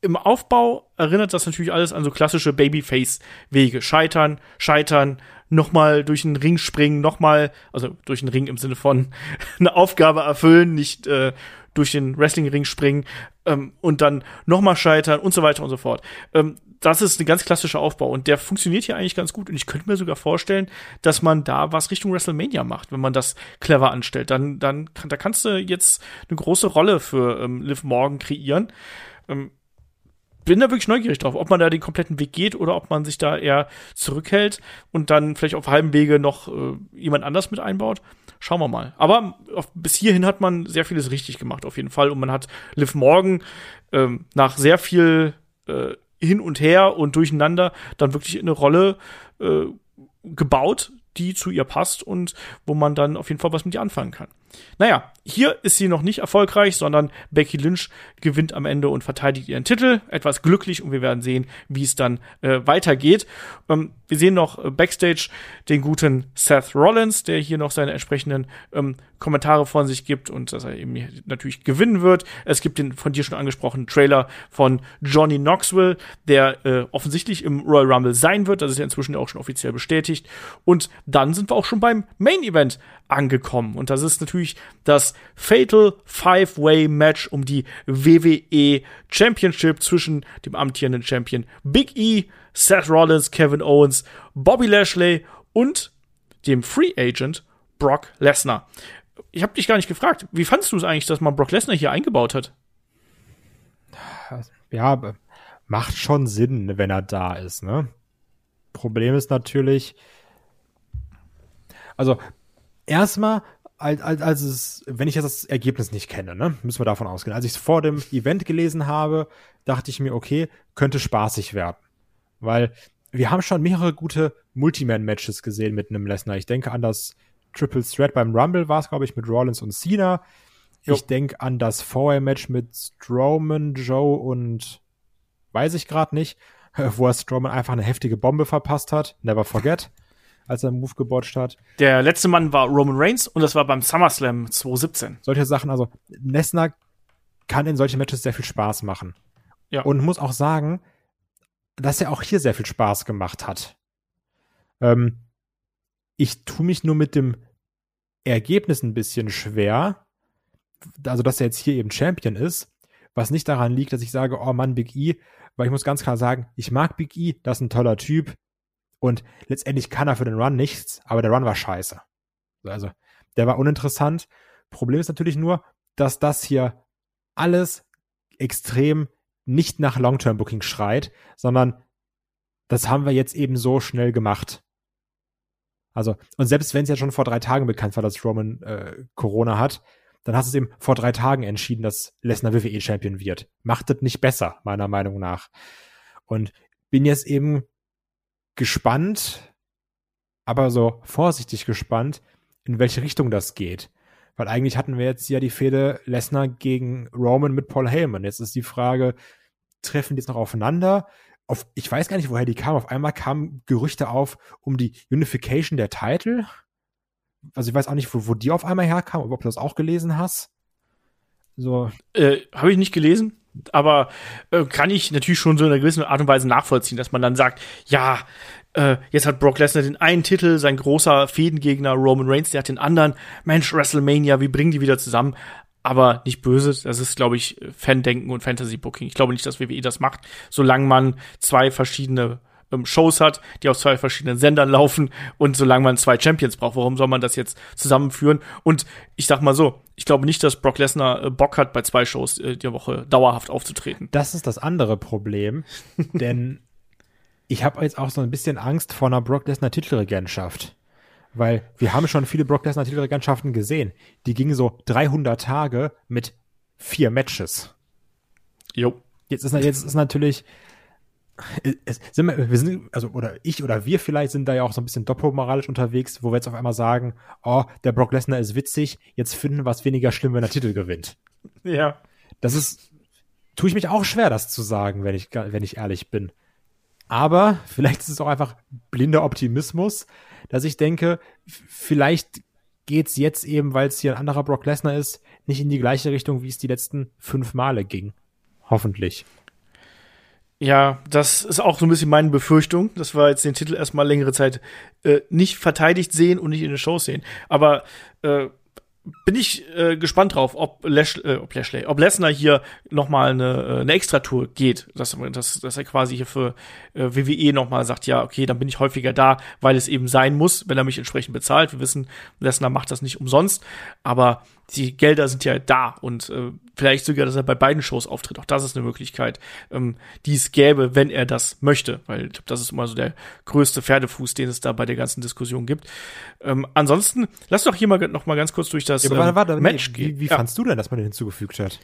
im Aufbau erinnert das natürlich alles an so klassische Babyface-Wege. Scheitern, scheitern, nochmal durch den Ring springen, nochmal, also durch den Ring im Sinne von eine Aufgabe erfüllen, nicht äh, durch den Wrestling-Ring springen ähm, und dann nochmal scheitern und so weiter und so fort. Ähm, das ist ein ganz klassischer Aufbau und der funktioniert hier eigentlich ganz gut und ich könnte mir sogar vorstellen, dass man da was Richtung WrestleMania macht, wenn man das clever anstellt. Dann, dann da kannst du jetzt eine große Rolle für ähm, Liv Morgan kreieren. Ähm, bin da wirklich neugierig drauf, ob man da den kompletten Weg geht oder ob man sich da eher zurückhält und dann vielleicht auf halbem Wege noch äh, jemand anders mit einbaut. Schauen wir mal. Aber auf, bis hierhin hat man sehr vieles richtig gemacht, auf jeden Fall. Und man hat Liv Morgan ähm, nach sehr viel äh, hin und her und durcheinander dann wirklich eine Rolle äh, gebaut, die zu ihr passt und wo man dann auf jeden Fall was mit ihr anfangen kann. Naja, hier ist sie noch nicht erfolgreich, sondern Becky Lynch gewinnt am Ende und verteidigt ihren Titel. Etwas glücklich und wir werden sehen, wie es dann äh, weitergeht. Ähm, wir sehen noch äh, backstage den guten Seth Rollins, der hier noch seine entsprechenden ähm, Kommentare von sich gibt und dass er eben natürlich gewinnen wird. Es gibt den von dir schon angesprochenen Trailer von Johnny Knoxville, der äh, offensichtlich im Royal Rumble sein wird. Das ist ja inzwischen auch schon offiziell bestätigt. Und dann sind wir auch schon beim Main Event angekommen. Und das ist natürlich das Fatal Five-Way Match um die WWE Championship zwischen dem amtierenden Champion Big E, Seth Rollins, Kevin Owens, Bobby Lashley und dem Free Agent Brock Lesnar. Ich habe dich gar nicht gefragt, wie fandest du es eigentlich, dass man Brock Lesnar hier eingebaut hat? Ja, macht schon Sinn, wenn er da ist, ne? Problem ist natürlich, also erstmal, als, als, als es, wenn ich jetzt das Ergebnis nicht kenne, ne, müssen wir davon ausgehen. Als ich es vor dem Event gelesen habe, dachte ich mir, okay, könnte spaßig werden. Weil wir haben schon mehrere gute Multiman-Matches gesehen mit einem Lesnar. Ich denke an das Triple Threat beim Rumble war es, glaube ich, mit Rollins und Cena. Jo. Ich denke an das Four-Way-Match mit Strowman, Joe und weiß ich gerade nicht, wo er Strowman einfach eine heftige Bombe verpasst hat. Never forget als er einen Move gebotcht hat. Der letzte Mann war Roman Reigns und das war beim SummerSlam 2017. Solche Sachen, also Lesnar kann in solchen Matches sehr viel Spaß machen. Ja. Und muss auch sagen, dass er auch hier sehr viel Spaß gemacht hat. Ähm, ich tue mich nur mit dem Ergebnis ein bisschen schwer, also dass er jetzt hier eben Champion ist, was nicht daran liegt, dass ich sage, oh Mann, Big E, weil ich muss ganz klar sagen, ich mag Big E, das ist ein toller Typ, und letztendlich kann er für den Run nichts, aber der Run war scheiße. Also, der war uninteressant. Problem ist natürlich nur, dass das hier alles extrem nicht nach Long-Term-Booking schreit, sondern das haben wir jetzt eben so schnell gemacht. Also, und selbst wenn es ja schon vor drei Tagen bekannt war, dass Roman äh, Corona hat, dann hast du es eben vor drei Tagen entschieden, dass Lesnar WWE Champion wird. Macht das nicht besser, meiner Meinung nach. Und bin jetzt eben gespannt, aber so vorsichtig gespannt, in welche Richtung das geht. Weil eigentlich hatten wir jetzt ja die Fehde Lesnar gegen Roman mit Paul Heyman. Jetzt ist die Frage, treffen die jetzt noch aufeinander? Auf, ich weiß gar nicht, woher die kamen. Auf einmal kamen Gerüchte auf um die Unification der Titel. Also ich weiß auch nicht, wo, wo die auf einmal herkamen, ob du das auch gelesen hast. So. Äh, Habe ich nicht gelesen aber äh, kann ich natürlich schon so in einer gewissen Art und Weise nachvollziehen, dass man dann sagt, ja, äh, jetzt hat Brock Lesnar den einen Titel, sein großer Fädengegner Roman Reigns, der hat den anderen. Mensch, WrestleMania, wie bringen die wieder zusammen? Aber nicht böse, das ist, glaube ich, Fandenken und Fantasy-Booking. Ich glaube nicht, dass WWE das macht, solange man zwei verschiedene ähm, Shows hat, die auf zwei verschiedenen Sendern laufen und solange man zwei Champions braucht, warum soll man das jetzt zusammenführen? Und ich sag mal so, ich glaube nicht, dass Brock Lesnar äh, Bock hat, bei zwei Shows äh, die Woche dauerhaft aufzutreten. Das ist das andere Problem, denn ich habe jetzt auch so ein bisschen Angst vor einer Brock Lesnar Titelregentschaft. Weil wir haben schon viele Brock Lesnar Titelregentschaften gesehen. Die gingen so 300 Tage mit vier Matches. Jo. Jetzt ist, jetzt ist natürlich, sind wir, wir sind, also, oder ich oder wir vielleicht sind da ja auch so ein bisschen doppelmoralisch unterwegs, wo wir jetzt auf einmal sagen, oh, der Brock Lesnar ist witzig, jetzt finden wir es weniger schlimm, wenn er Titel gewinnt. Ja. Das ist, tue ich mich auch schwer, das zu sagen, wenn ich, wenn ich ehrlich bin. Aber vielleicht ist es auch einfach blinder Optimismus, dass ich denke, vielleicht geht's jetzt eben, weil es hier ein anderer Brock Lesnar ist, nicht in die gleiche Richtung, wie es die letzten fünf Male ging. Hoffentlich. Ja, das ist auch so ein bisschen meine Befürchtung, dass wir jetzt den Titel erstmal längere Zeit äh, nicht verteidigt sehen und nicht in den Shows sehen. Aber äh, bin ich äh, gespannt drauf, ob, Lash, äh, ob Lashley, ob Lesnar hier noch mal eine, äh, eine Extra-Tour geht, dass, dass, dass er quasi hier für äh, WWE noch mal sagt, ja, okay, dann bin ich häufiger da, weil es eben sein muss, wenn er mich entsprechend bezahlt. Wir wissen, Lesnar macht das nicht umsonst, aber die Gelder sind ja da und äh, vielleicht sogar, dass er bei beiden Shows auftritt. Auch das ist eine Möglichkeit, ähm, die es gäbe, wenn er das möchte, weil ich glaube, das ist immer so der größte Pferdefuß, den es da bei der ganzen Diskussion gibt. Ähm, ansonsten, lass doch hier mal noch mal ganz kurz durch das Ja, aber warte, warte, ähm, Match nee, gehen. Wie, wie Ja. fandst du denn, dass man den hinzugefügt hat?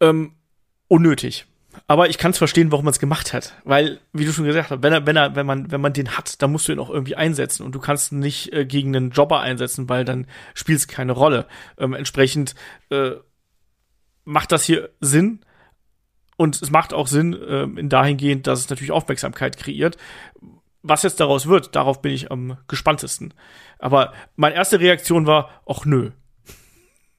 ähm, unnötig. Aber ich kann es verstehen, warum man es gemacht hat, weil, wie du schon gesagt hast, wenn er, wenn er, wenn man, wenn man den hat, dann musst du ihn auch irgendwie einsetzen und du kannst ihn nicht äh, gegen einen Jobber einsetzen, weil dann spielt es keine Rolle. Ähm, entsprechend äh, macht das hier Sinn und es macht auch Sinn ähm, in dahingehend, dass es natürlich Aufmerksamkeit kreiert. Was jetzt daraus wird, darauf bin ich am gespanntesten. Aber meine erste Reaktion war, ach nö,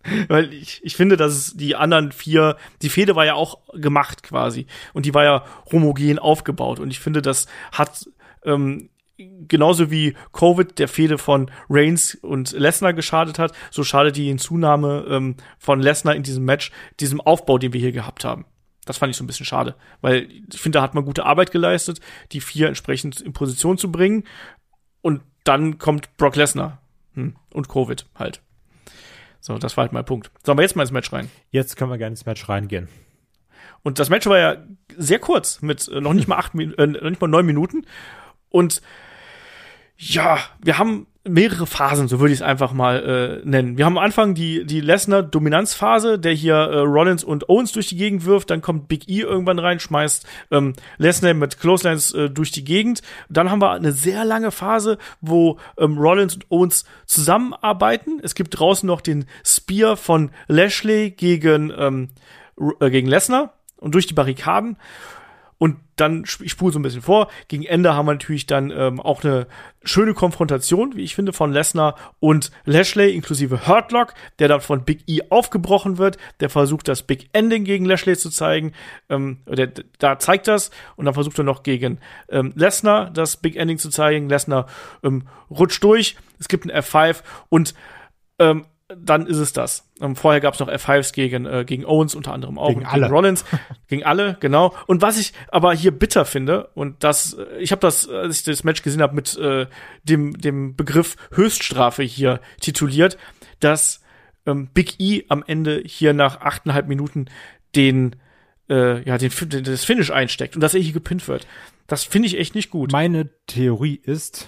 weil ich, ich finde, dass es die anderen vier, die Fehde war ja auch gemacht quasi. Und die war ja homogen aufgebaut. Und ich finde, das hat ähm, genauso wie Covid der Fehde von Reigns und Lesnar geschadet hat, so schadet die Hinzunahme ähm, von Lesnar in diesem Match, diesem Aufbau, den wir hier gehabt haben. Das fand ich so ein bisschen schade, weil ich finde, da hat man gute Arbeit geleistet, die vier entsprechend in Position zu bringen. Und dann kommt Brock Lesnar hm. und Covid halt. So, das war halt mein Punkt. Sollen wir jetzt mal ins Match rein? Jetzt können wir gerne ins Match reingehen. Und das Match war ja sehr kurz, mit äh, noch nicht mal acht, äh, noch nicht mal neun Minuten. Und ja, wir haben mehrere Phasen, so würde ich es einfach mal äh, nennen. Wir haben am Anfang die, die Lesnar-Dominanzphase, der hier äh, Rollins und Owens durch die Gegend wirft. Dann kommt Big E irgendwann rein, schmeißt ähm, Lesnar mit Clotheslines äh, durch die Gegend. Dann haben wir eine sehr lange Phase, wo ähm, Rollins und Owens zusammenarbeiten. Es gibt draußen noch den Spear von Lashley gegen, ähm, äh, gegen Lesnar und durch die Barrikaden. Dann, ich spule so ein bisschen vor, gegen Ende haben wir natürlich dann ähm, auch eine schöne Konfrontation, wie ich finde, von Lesnar und Lashley, inklusive Hurtlock, der dann von Big E aufgebrochen wird, der versucht, das Big Ending gegen Lashley zu zeigen, ähm, der, da zeigt das, und dann versucht er noch gegen ähm, Lesnar das Big Ending zu zeigen, Lesnar ähm, rutscht durch, es gibt ein F5 und ähm, dann ist es das. Ähm, vorher gab es noch F5s gegen, äh, gegen Owens unter anderem auch Gegen und alle. gegen Rollins, gegen alle, genau. Und was ich aber hier bitter finde, und das, äh, ich habe das, als ich das Match gesehen habe, mit äh, dem, dem Begriff Höchststrafe hier tituliert, dass ähm, Big E am Ende hier nach achteinhalb Minuten den, äh, ja, den, den, das Finish einsteckt und dass er hier gepinnt wird. Das finde ich echt nicht gut. Meine Theorie ist,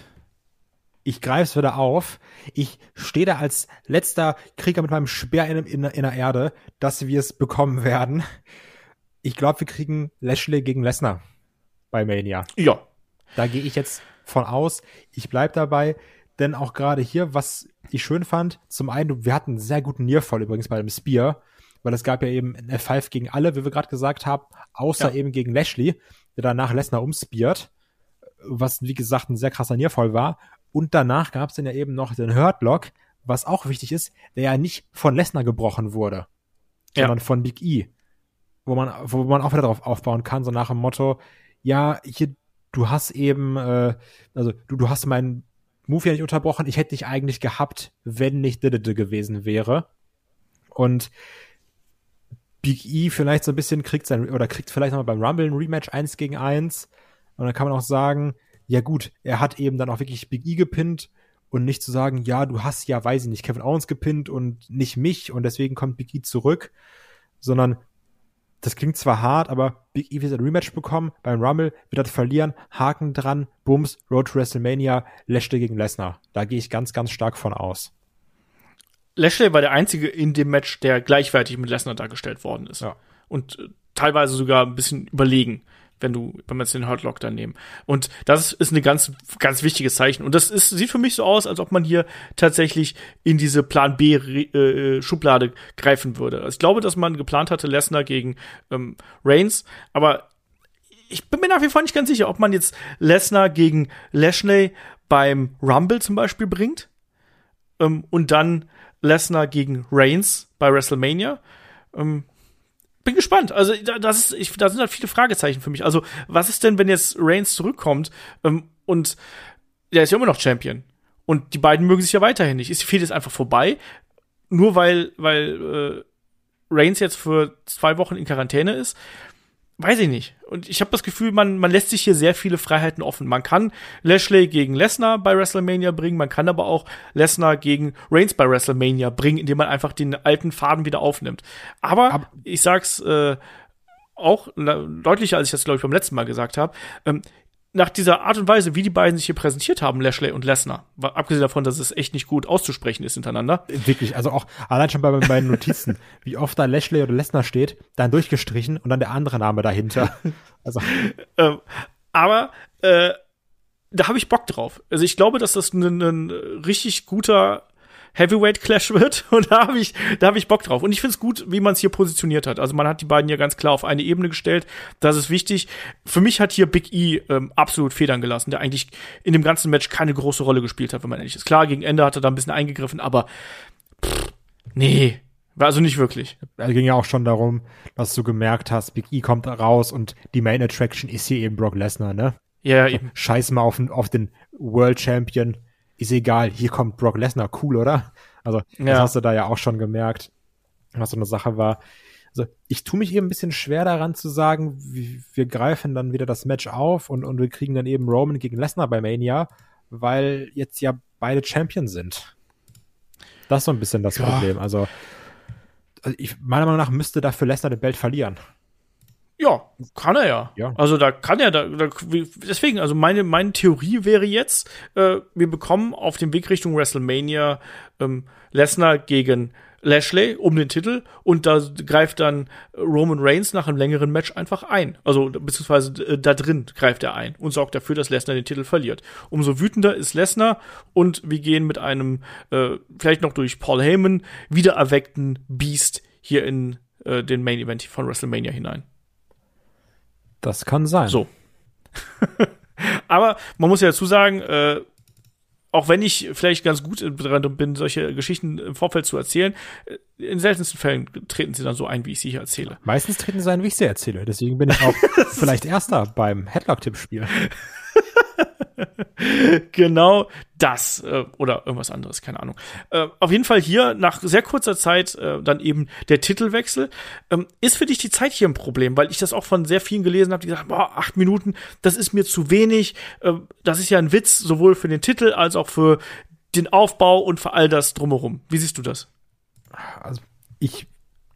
ich greife es wieder auf. Ich stehe da als letzter Krieger mit meinem Speer in, in, in der Erde, dass wir es bekommen werden. Ich glaube, wir kriegen Lashley gegen Lesnar bei Mania. Ja. Da gehe ich jetzt von aus. Ich bleib dabei, denn auch gerade hier, was ich schön fand, zum einen, wir hatten einen sehr guten Nearfall übrigens bei dem Spear, weil es gab ja eben ein F5 gegen alle, wie wir gerade gesagt haben, außer Ja. eben gegen Lashley, der danach Lesnar umspeart, was wie gesagt ein sehr krasser Nearfall war. Und danach gab es dann ja eben noch den Hurtlock, was auch wichtig ist, der ja nicht von Lesnar gebrochen wurde, Ja. sondern von Big E. Wo man, wo man auch wieder darauf aufbauen kann, so nach dem Motto, ja, hier, du hast eben, äh, also du, du hast meinen Move ja nicht unterbrochen, ich hätte dich eigentlich gehabt, wenn nicht Didede gewesen wäre. Und Big E vielleicht so ein bisschen kriegt sein, oder kriegt vielleicht nochmal beim Rumble ein Rematch 1 gegen 1. Und dann kann man auch sagen, ja gut, er hat eben dann auch wirklich Big E gepinnt und nicht zu sagen, ja, du hast ja, weiß ich nicht, Kevin Owens gepinnt und nicht mich und deswegen kommt Big E zurück, sondern das klingt zwar hart, aber Big E wird ein Rematch bekommen, beim Rumble wird er das verlieren, Haken dran, Bums, Road to WrestleMania, Lashley gegen Lesnar. Da gehe ich ganz, ganz stark von aus. Lashley war der einzige in dem Match, der gleichwertig mit Lesnar dargestellt worden ist. Ja. Und äh, teilweise sogar ein bisschen überlegen, wenn du, wenn wir jetzt den Hurtlock dann nehmen. Und das ist eine ganz, ganz wichtiges Zeichen. Und das ist, sieht für mich so aus, als ob man hier tatsächlich in diese Plan B äh, Schublade greifen würde. Also ich glaube, dass man geplant hatte, Lesnar gegen ähm, Reigns, aber ich bin mir nach wie vor nicht ganz sicher, ob man jetzt Lesnar gegen Lashley beim Rumble zum Beispiel bringt ähm, und dann Lesnar gegen Reigns bei WrestleMania. Ähm, bin gespannt. Also das ist, ich, da sind halt viele Fragezeichen für mich. Also was ist denn, wenn jetzt Reigns zurückkommt ähm, und der ist ja immer noch Champion und die beiden mögen sich ja weiterhin nicht. Ist die Fehde jetzt einfach vorbei, nur weil weil äh, Reigns jetzt für zwei Wochen in Quarantäne ist? Weiß ich nicht. Und ich habe das Gefühl, man, man lässt sich hier sehr viele Freiheiten offen. Man kann Lashley gegen Lesnar bei WrestleMania bringen, man kann aber auch Lesnar gegen Reigns bei WrestleMania bringen, indem man einfach den alten Faden wieder aufnimmt. Aber, aber ich sag's äh, auch deutlicher, als ich das, glaube ich, beim letzten Mal gesagt habe. Ähm, nach dieser Art und Weise, wie die beiden sich hier präsentiert haben, Lashley und Lesnar, abgesehen davon, dass es echt nicht gut auszusprechen ist hintereinander. Wirklich, also auch allein schon bei meinen Notizen, wie oft da Lashley oder Lesnar steht, dann durchgestrichen und dann der andere Name dahinter. Also. ähm, aber äh, da habe ich Bock drauf. Also ich glaube, dass das ein, ein richtig guter Heavyweight Clash wird und da habe ich da habe ich Bock drauf und ich finde es gut, wie man es hier positioniert hat. Also man hat die beiden ja ganz klar auf eine Ebene gestellt. Das ist wichtig. Für mich hat hier Big E ähm, absolut Federn gelassen, der eigentlich in dem ganzen Match keine große Rolle gespielt hat, wenn man ehrlich ist. Klar, gegen Ende hat er da ein bisschen eingegriffen, aber pff, nee, also nicht wirklich. Es ging ja auch schon darum, dass du gemerkt hast, Big E kommt raus und die Main Attraction ist hier eben Brock Lesnar, ne? Ja, also, eben. Scheiß mal auf, auf den World Champion ist egal, hier kommt Brock Lesnar, cool, oder? Also, ja. das hast du da ja auch schon gemerkt, was so eine Sache war. Also, ich tue mich eben ein bisschen schwer daran zu sagen, wir greifen dann wieder das Match auf und, und wir kriegen dann eben Roman gegen Lesnar bei Mania, weil jetzt ja beide Champion sind. Das ist so ein bisschen das ja. Problem. Also, also ich, meiner Meinung nach müsste dafür Lesnar den Belt verlieren. Ja, kann er ja. ja. Also da kann er da, da deswegen, also meine meine Theorie wäre jetzt, äh, wir bekommen auf dem Weg Richtung WrestleMania ähm, Lesnar gegen Lashley um den Titel und da greift dann Roman Reigns nach einem längeren Match einfach ein. Also beziehungsweise äh, da drin greift er ein und sorgt dafür, dass Lesnar den Titel verliert. Umso wütender ist Lesnar und wir gehen mit einem äh, vielleicht noch durch Paul Heyman wiedererweckten Beast hier in äh, den Main Event von WrestleMania hinein. Das kann sein. So. Aber man muss ja dazu sagen, äh, auch wenn ich vielleicht ganz gut dran bin, solche Geschichten im Vorfeld zu erzählen, äh, in seltensten Fällen treten sie dann so ein, wie ich sie hier erzähle. Meistens treten sie ein, wie ich sie erzähle. Deswegen bin ich auch vielleicht Erster beim Headlock-Tippspiel. genau das äh, oder irgendwas anderes, keine Ahnung. Äh, auf jeden Fall hier nach sehr kurzer Zeit äh, dann eben der Titelwechsel. Ähm, ist für dich die Zeit hier ein Problem, weil ich das auch von sehr vielen gelesen habe, die gesagt, boah, acht Minuten, das ist mir zu wenig. Äh, das ist ja ein Witz, sowohl für den Titel als auch für den Aufbau und für all das drumherum. Wie siehst du das? Also ich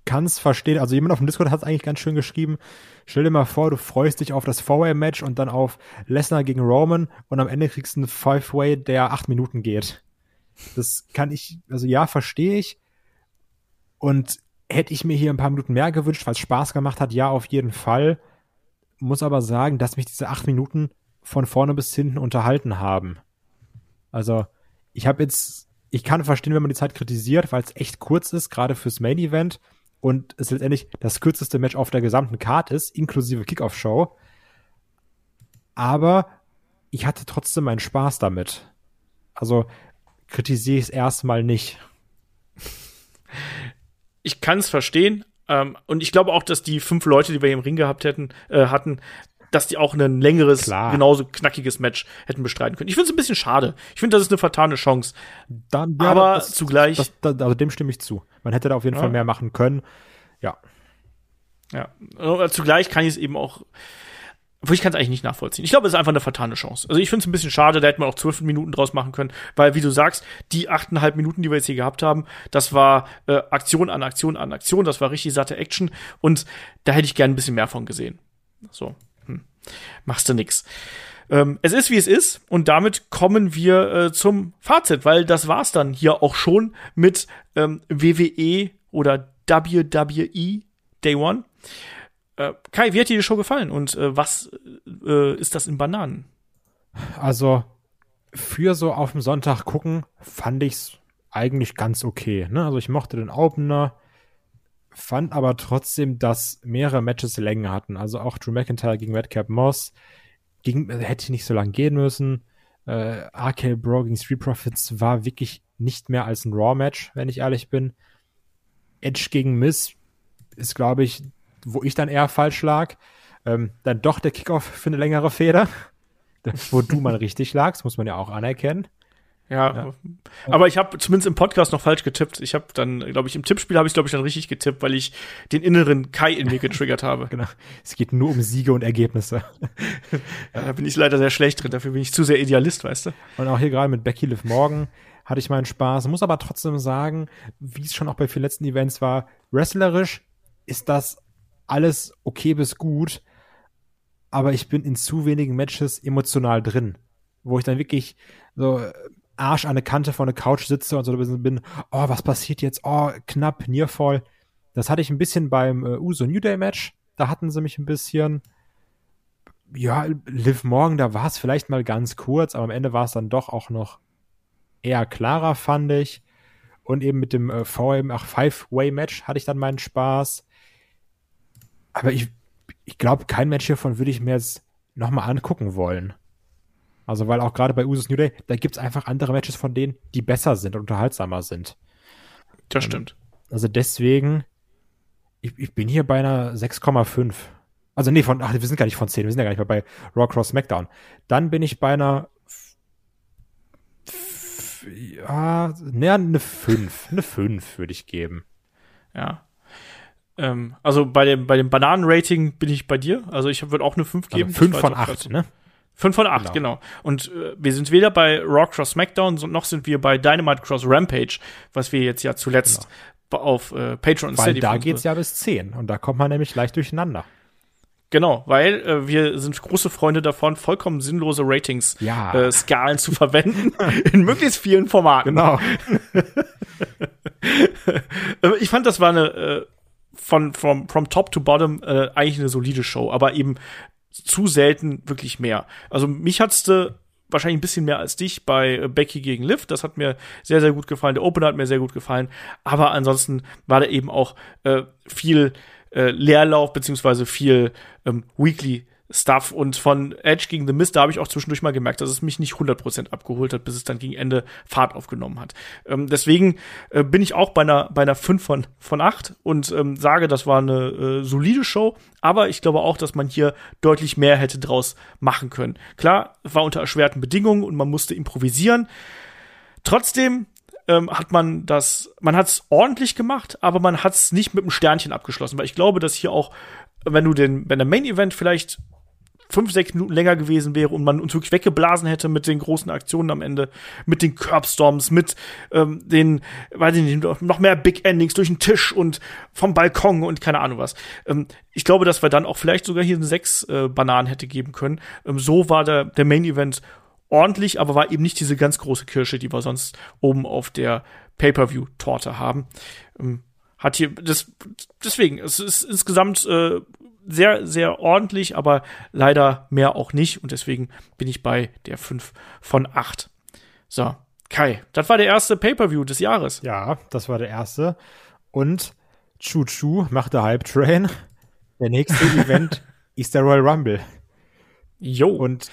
kann es verstehen. Also jemand auf dem Discord hat es eigentlich ganz schön geschrieben. Stell dir mal vor, du freust dich auf das Four-Way-Match und dann auf Lesnar gegen Roman und am Ende kriegst du einen Five-Way, der acht Minuten geht. Das kann ich, also ja, verstehe ich. Und hätte ich mir hier ein paar Minuten mehr gewünscht, weil es Spaß gemacht hat, ja, auf jeden Fall. Muss aber sagen, dass mich diese acht Minuten von vorne bis hinten unterhalten haben. Also, ich habe jetzt, ich kann verstehen, wenn man die Zeit kritisiert, weil es echt kurz ist, gerade fürs Main Event und es letztendlich das kürzeste Match auf der gesamten Card ist, inklusive Kickoff-Show. Aber ich hatte trotzdem meinen Spaß damit. Also kritisiere ich es erstmal nicht. Ich kann es verstehen. Ähm, und ich glaube auch, dass die fünf Leute, die wir hier im Ring gehabt hätten, äh, hatten, dass die auch ein längeres, Klar. genauso knackiges Match hätten bestreiten können. Ich finde es ein bisschen schade. Ich finde, das ist eine vertane Chance. Dann, ja, Aber das, zugleich. Das, das, also dem stimme ich zu. Man hätte da auf jeden ja. Fall mehr machen können. Ja. Ja. Aber zugleich kann ich es eben auch. Obwohl ich kann es eigentlich nicht nachvollziehen. Ich glaube, es ist einfach eine vertane Chance. Also ich finde es ein bisschen schade, da hätte man auch zwölf Minuten draus machen können, weil, wie du sagst, die achteinhalb Minuten, die wir jetzt hier gehabt haben, das war äh, Aktion an Aktion an Aktion, das war richtig satte Action und da hätte ich gern ein bisschen mehr von gesehen. So machst du nix. Ähm, es ist, wie es ist und damit kommen wir äh, zum Fazit, weil das war's dann hier auch schon mit ähm, WWE oder WWE Day One. Äh, Kai, wie hat dir die Show gefallen und äh, was äh, ist das in Bananen? Also für so auf dem Sonntag gucken fand ich's eigentlich ganz okay. Ne? Also ich mochte den Opener, fand aber trotzdem, dass mehrere Matches Längen hatten. Also auch Drew McIntyre gegen Redcap Moss ging, hätte nicht so lange gehen müssen. Äh, RK Bro gegen Street Profits war wirklich nicht mehr als ein Raw-Match, wenn ich ehrlich bin. Edge gegen Miss ist, glaube ich, wo ich dann eher falsch lag. Ähm, dann doch der Kickoff für eine längere Feder. wo du mal richtig lagst, muss man ja auch anerkennen. Ja, ja. aber ich habe zumindest im Podcast noch falsch getippt. Ich habe dann, glaube ich, im Tippspiel habe ich, glaube ich, dann richtig getippt, weil ich den inneren Kai in mir getriggert habe. genau. Es geht nur um Siege und Ergebnisse. ja, da bin ich leider sehr schlecht drin. Dafür bin ich zu sehr Idealist, weißt du. Und auch hier gerade mit Becky Liv Morgan hatte ich meinen Spaß. Muss aber trotzdem sagen, wie es schon auch bei vielen letzten Events war, wrestlerisch ist das alles okay bis gut, aber ich bin in zu wenigen Matches emotional drin, wo ich dann wirklich so Arsch an der Kante von der Couch sitze und so bin, oh, was passiert jetzt? Oh, knapp, Nearfall. Das hatte ich ein bisschen beim äh, Uso New Day Match. Da hatten sie mich ein bisschen, ja, Liv Morgan, da war es vielleicht mal ganz kurz, aber am Ende war es dann doch auch noch eher klarer, fand ich. Und eben mit dem äh, VM, ach, Five-Way-Match hatte ich dann meinen Spaß. Aber ich, ich glaube, kein Match hiervon würde ich mir jetzt nochmal angucken wollen. Also, weil auch gerade bei Usus New Day, da gibt es einfach andere Matches von denen, die besser sind und unterhaltsamer sind. Das stimmt. Also deswegen, ich, ich bin hier bei einer 6,5. Also nee, von, ach, wir sind gar nicht von 10, wir sind ja gar nicht mehr bei Raw Cross SmackDown. Dann bin ich bei einer ja, näher eine 5. Eine 5 würde ich geben. Ja. Ähm, also bei dem, bei dem Bananen-Rating bin ich bei dir. Also ich würde auch eine 5 geben. Also 5 von 8, ne? 5 von 8, genau. genau. Und äh, wir sind weder bei Raw Cross SmackDown, noch sind wir bei Dynamite Cross Rampage, was wir jetzt ja zuletzt genau. auf äh, Patreon Weil Steady da geht's ja bis 10 und da kommt man nämlich leicht durcheinander. Genau, weil äh, wir sind große Freunde davon, vollkommen sinnlose Ratings ja. äh, Skalen zu verwenden in möglichst vielen Formaten. Genau. Äh, ich fand, das war eine äh, von from, from top to bottom äh, eigentlich eine solide Show, aber eben zu selten wirklich mehr. Also mich hat's äh, wahrscheinlich ein bisschen mehr als dich bei äh, Becky gegen Liv. Das hat mir sehr, sehr gut gefallen. Der Opener hat mir sehr gut gefallen. Aber ansonsten war da eben auch äh, viel äh, Leerlauf beziehungsweise viel ähm, Weekly Stuff und von Edge gegen The Mist, da habe ich auch zwischendurch mal gemerkt, dass es mich nicht 100% abgeholt hat, bis es dann gegen Ende Fahrt aufgenommen hat. Ähm, deswegen äh, bin ich auch bei einer, bei einer 5 von, von 8 und ähm, sage, das war eine äh, solide Show, aber ich glaube auch, dass man hier deutlich mehr hätte draus machen können. Klar, war unter erschwerten Bedingungen und man musste improvisieren. Trotzdem ähm, hat man das, man hat es ordentlich gemacht, aber man hat es nicht mit einem Sternchen abgeschlossen, weil ich glaube, dass hier auch, wenn du den, wenn der Main Event vielleicht fünf, sechs Minuten länger gewesen wäre und man uns wirklich weggeblasen hätte mit den großen Aktionen am Ende, mit den Curbstorms, mit ähm, den, weiß ich nicht, noch mehr Big Endings durch den Tisch und vom Balkon und keine Ahnung was. Ähm, ich glaube, dass wir dann auch vielleicht sogar hier sechs äh, Bananen hätte geben können. Ähm, so war der, der Main Event ordentlich, aber war eben nicht diese ganz große Kirsche, die wir sonst oben auf der Pay-per-view-Torte haben. Ähm, hat hier das deswegen es ist insgesamt äh, sehr, sehr ordentlich, aber leider mehr auch nicht. Und deswegen bin ich bei der 5 von 8. So, Kai, das war der erste Pay-Per-View des Jahres. Ja, das war der erste. Und Chu Chu macht der Hype Train. Der nächste Event ist der Royal Rumble. Jo. Und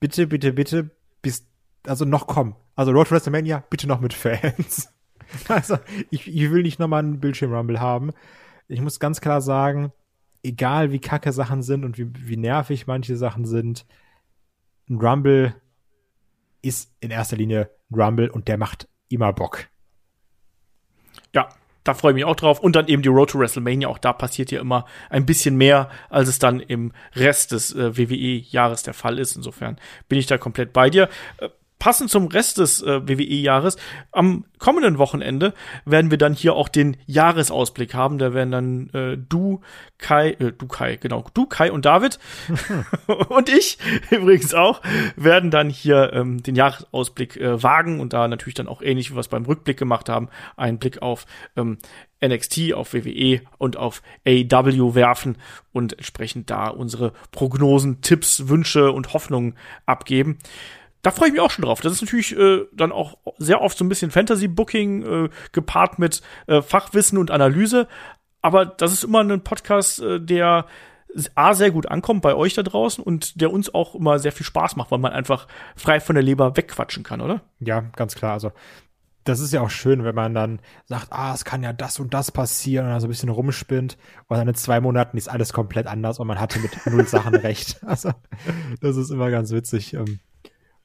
bitte, bitte, bitte, bis, also noch komm. Also Road to WrestleMania, bitte noch mit Fans. Also, ich, ich will nicht nochmal einen Bildschirm-Rumble haben. Ich muss ganz klar sagen, egal wie kacke Sachen sind und wie, wie nervig manche Sachen sind, ein Rumble ist in erster Linie ein Rumble und der macht immer Bock. Ja, da freue ich mich auch drauf. Und dann eben die Road to WrestleMania. Auch da passiert ja immer ein bisschen mehr, als es dann im Rest des äh, WWE-Jahres der Fall ist. Insofern bin ich da komplett bei dir. Äh, passend zum Rest des äh, WWE-Jahres, am kommenden Wochenende werden wir dann hier auch den Jahresausblick haben. Da werden dann äh, du, Kai, äh, du Kai, genau, du Kai und David und ich übrigens auch werden dann hier ähm, den Jahresausblick äh, wagen und da natürlich dann auch ähnlich wie wir es beim Rückblick gemacht haben, einen Blick auf ähm, NXT, auf WWE und auf AW werfen und entsprechend da unsere Prognosen, Tipps, Wünsche und Hoffnungen abgeben da freue ich mich auch schon drauf. Das ist natürlich äh, dann auch sehr oft so ein bisschen Fantasy-Booking äh, gepaart mit äh, Fachwissen und Analyse. Aber das ist immer ein Podcast, äh, der A, sehr gut ankommt bei euch da draußen und der uns auch immer sehr viel Spaß macht, weil man einfach frei von der Leber wegquatschen kann, oder? Ja, ganz klar. Also das ist ja auch schön, wenn man dann sagt, ah, es kann ja das und das passieren und dann so ein bisschen rumspinnt und dann in zwei Monaten ist alles komplett anders und man hatte mit null Sachen recht. Also, das ist immer ganz witzig. Ähm,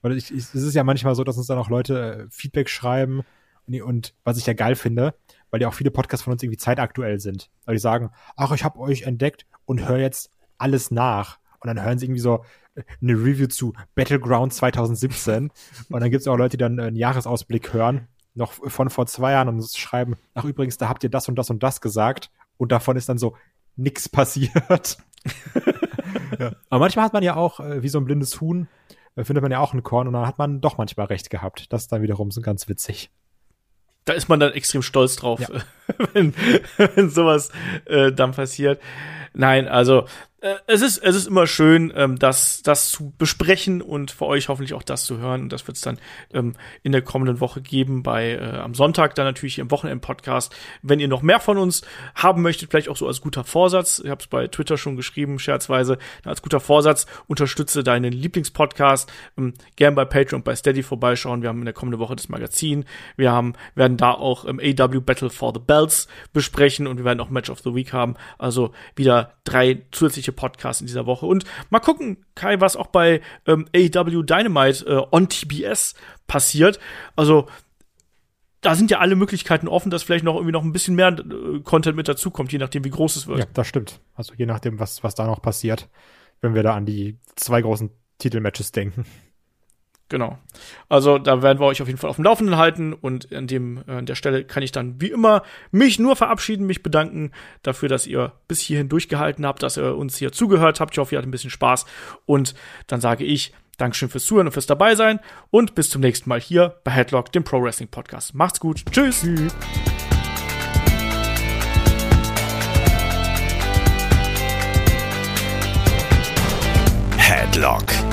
und ich, ich, es ist ja manchmal so, dass uns dann auch Leute äh, Feedback schreiben und, und was ich ja geil finde, weil ja auch viele Podcasts von uns irgendwie zeitaktuell sind. Weil die sagen, ach, ich habe euch entdeckt und höre jetzt alles nach. Und dann hören sie irgendwie so äh, eine Review zu Battleground 2017. und dann gibt es auch Leute, die dann einen Jahresausblick hören noch von vor zwei Jahren und schreiben, ach übrigens, da habt ihr das und das und das gesagt und davon ist dann so nix passiert. ja. Aber manchmal hat man ja auch, äh, wie so ein blindes Huhn, äh, findet man ja auch ein Korn und dann hat man doch manchmal recht gehabt. Das ist dann wiederum so ganz witzig. Da ist man dann extrem stolz drauf, ja. wenn, wenn sowas äh, dann passiert. Nein, also äh, es ist, es ist immer schön, ähm, das, das zu besprechen und für euch hoffentlich auch das zu hören. Und das wird es dann ähm, in der kommenden Woche geben, bei äh, am Sonntag dann natürlich im Wochenend-Podcast. Wenn ihr noch mehr von uns haben möchtet, vielleicht auch so als guter Vorsatz, ich habe es bei Twitter schon geschrieben, scherzweise, als guter Vorsatz, unterstütze deinen Lieblingspodcast. Ähm, gern bei Patreon und bei Steady vorbeischauen. Wir haben in der kommenden Woche das Magazin. Wir haben, werden da auch ähm, AW Battle for the Belts besprechen und wir werden auch Match of the Week haben. Also wieder drei zusätzliche Podcast in dieser Woche. Und mal gucken, Kai, was auch bei ähm, AEW Dynamite äh, on TBS passiert. Also da sind ja alle Möglichkeiten offen, dass vielleicht noch irgendwie noch ein bisschen mehr äh, Content mit dazukommt, je nachdem, wie groß es wird. Ja, das stimmt. Also je nachdem, was, was da noch passiert, wenn wir da an die zwei großen Titelmatches denken. Genau. Also da werden wir euch auf jeden Fall auf dem Laufenden halten und an dem äh, an der Stelle kann ich dann wie immer mich nur verabschieden, mich bedanken dafür, dass ihr bis hierhin durchgehalten habt, dass ihr uns hier zugehört habt. Ich hoffe, ihr hattet ein bisschen Spaß und dann sage ich Dankeschön fürs Zuhören und fürs dabei sein und bis zum nächsten Mal hier bei Headlock, dem Pro Wrestling Podcast. Macht's gut. Tschüss. Tschüss. Headlock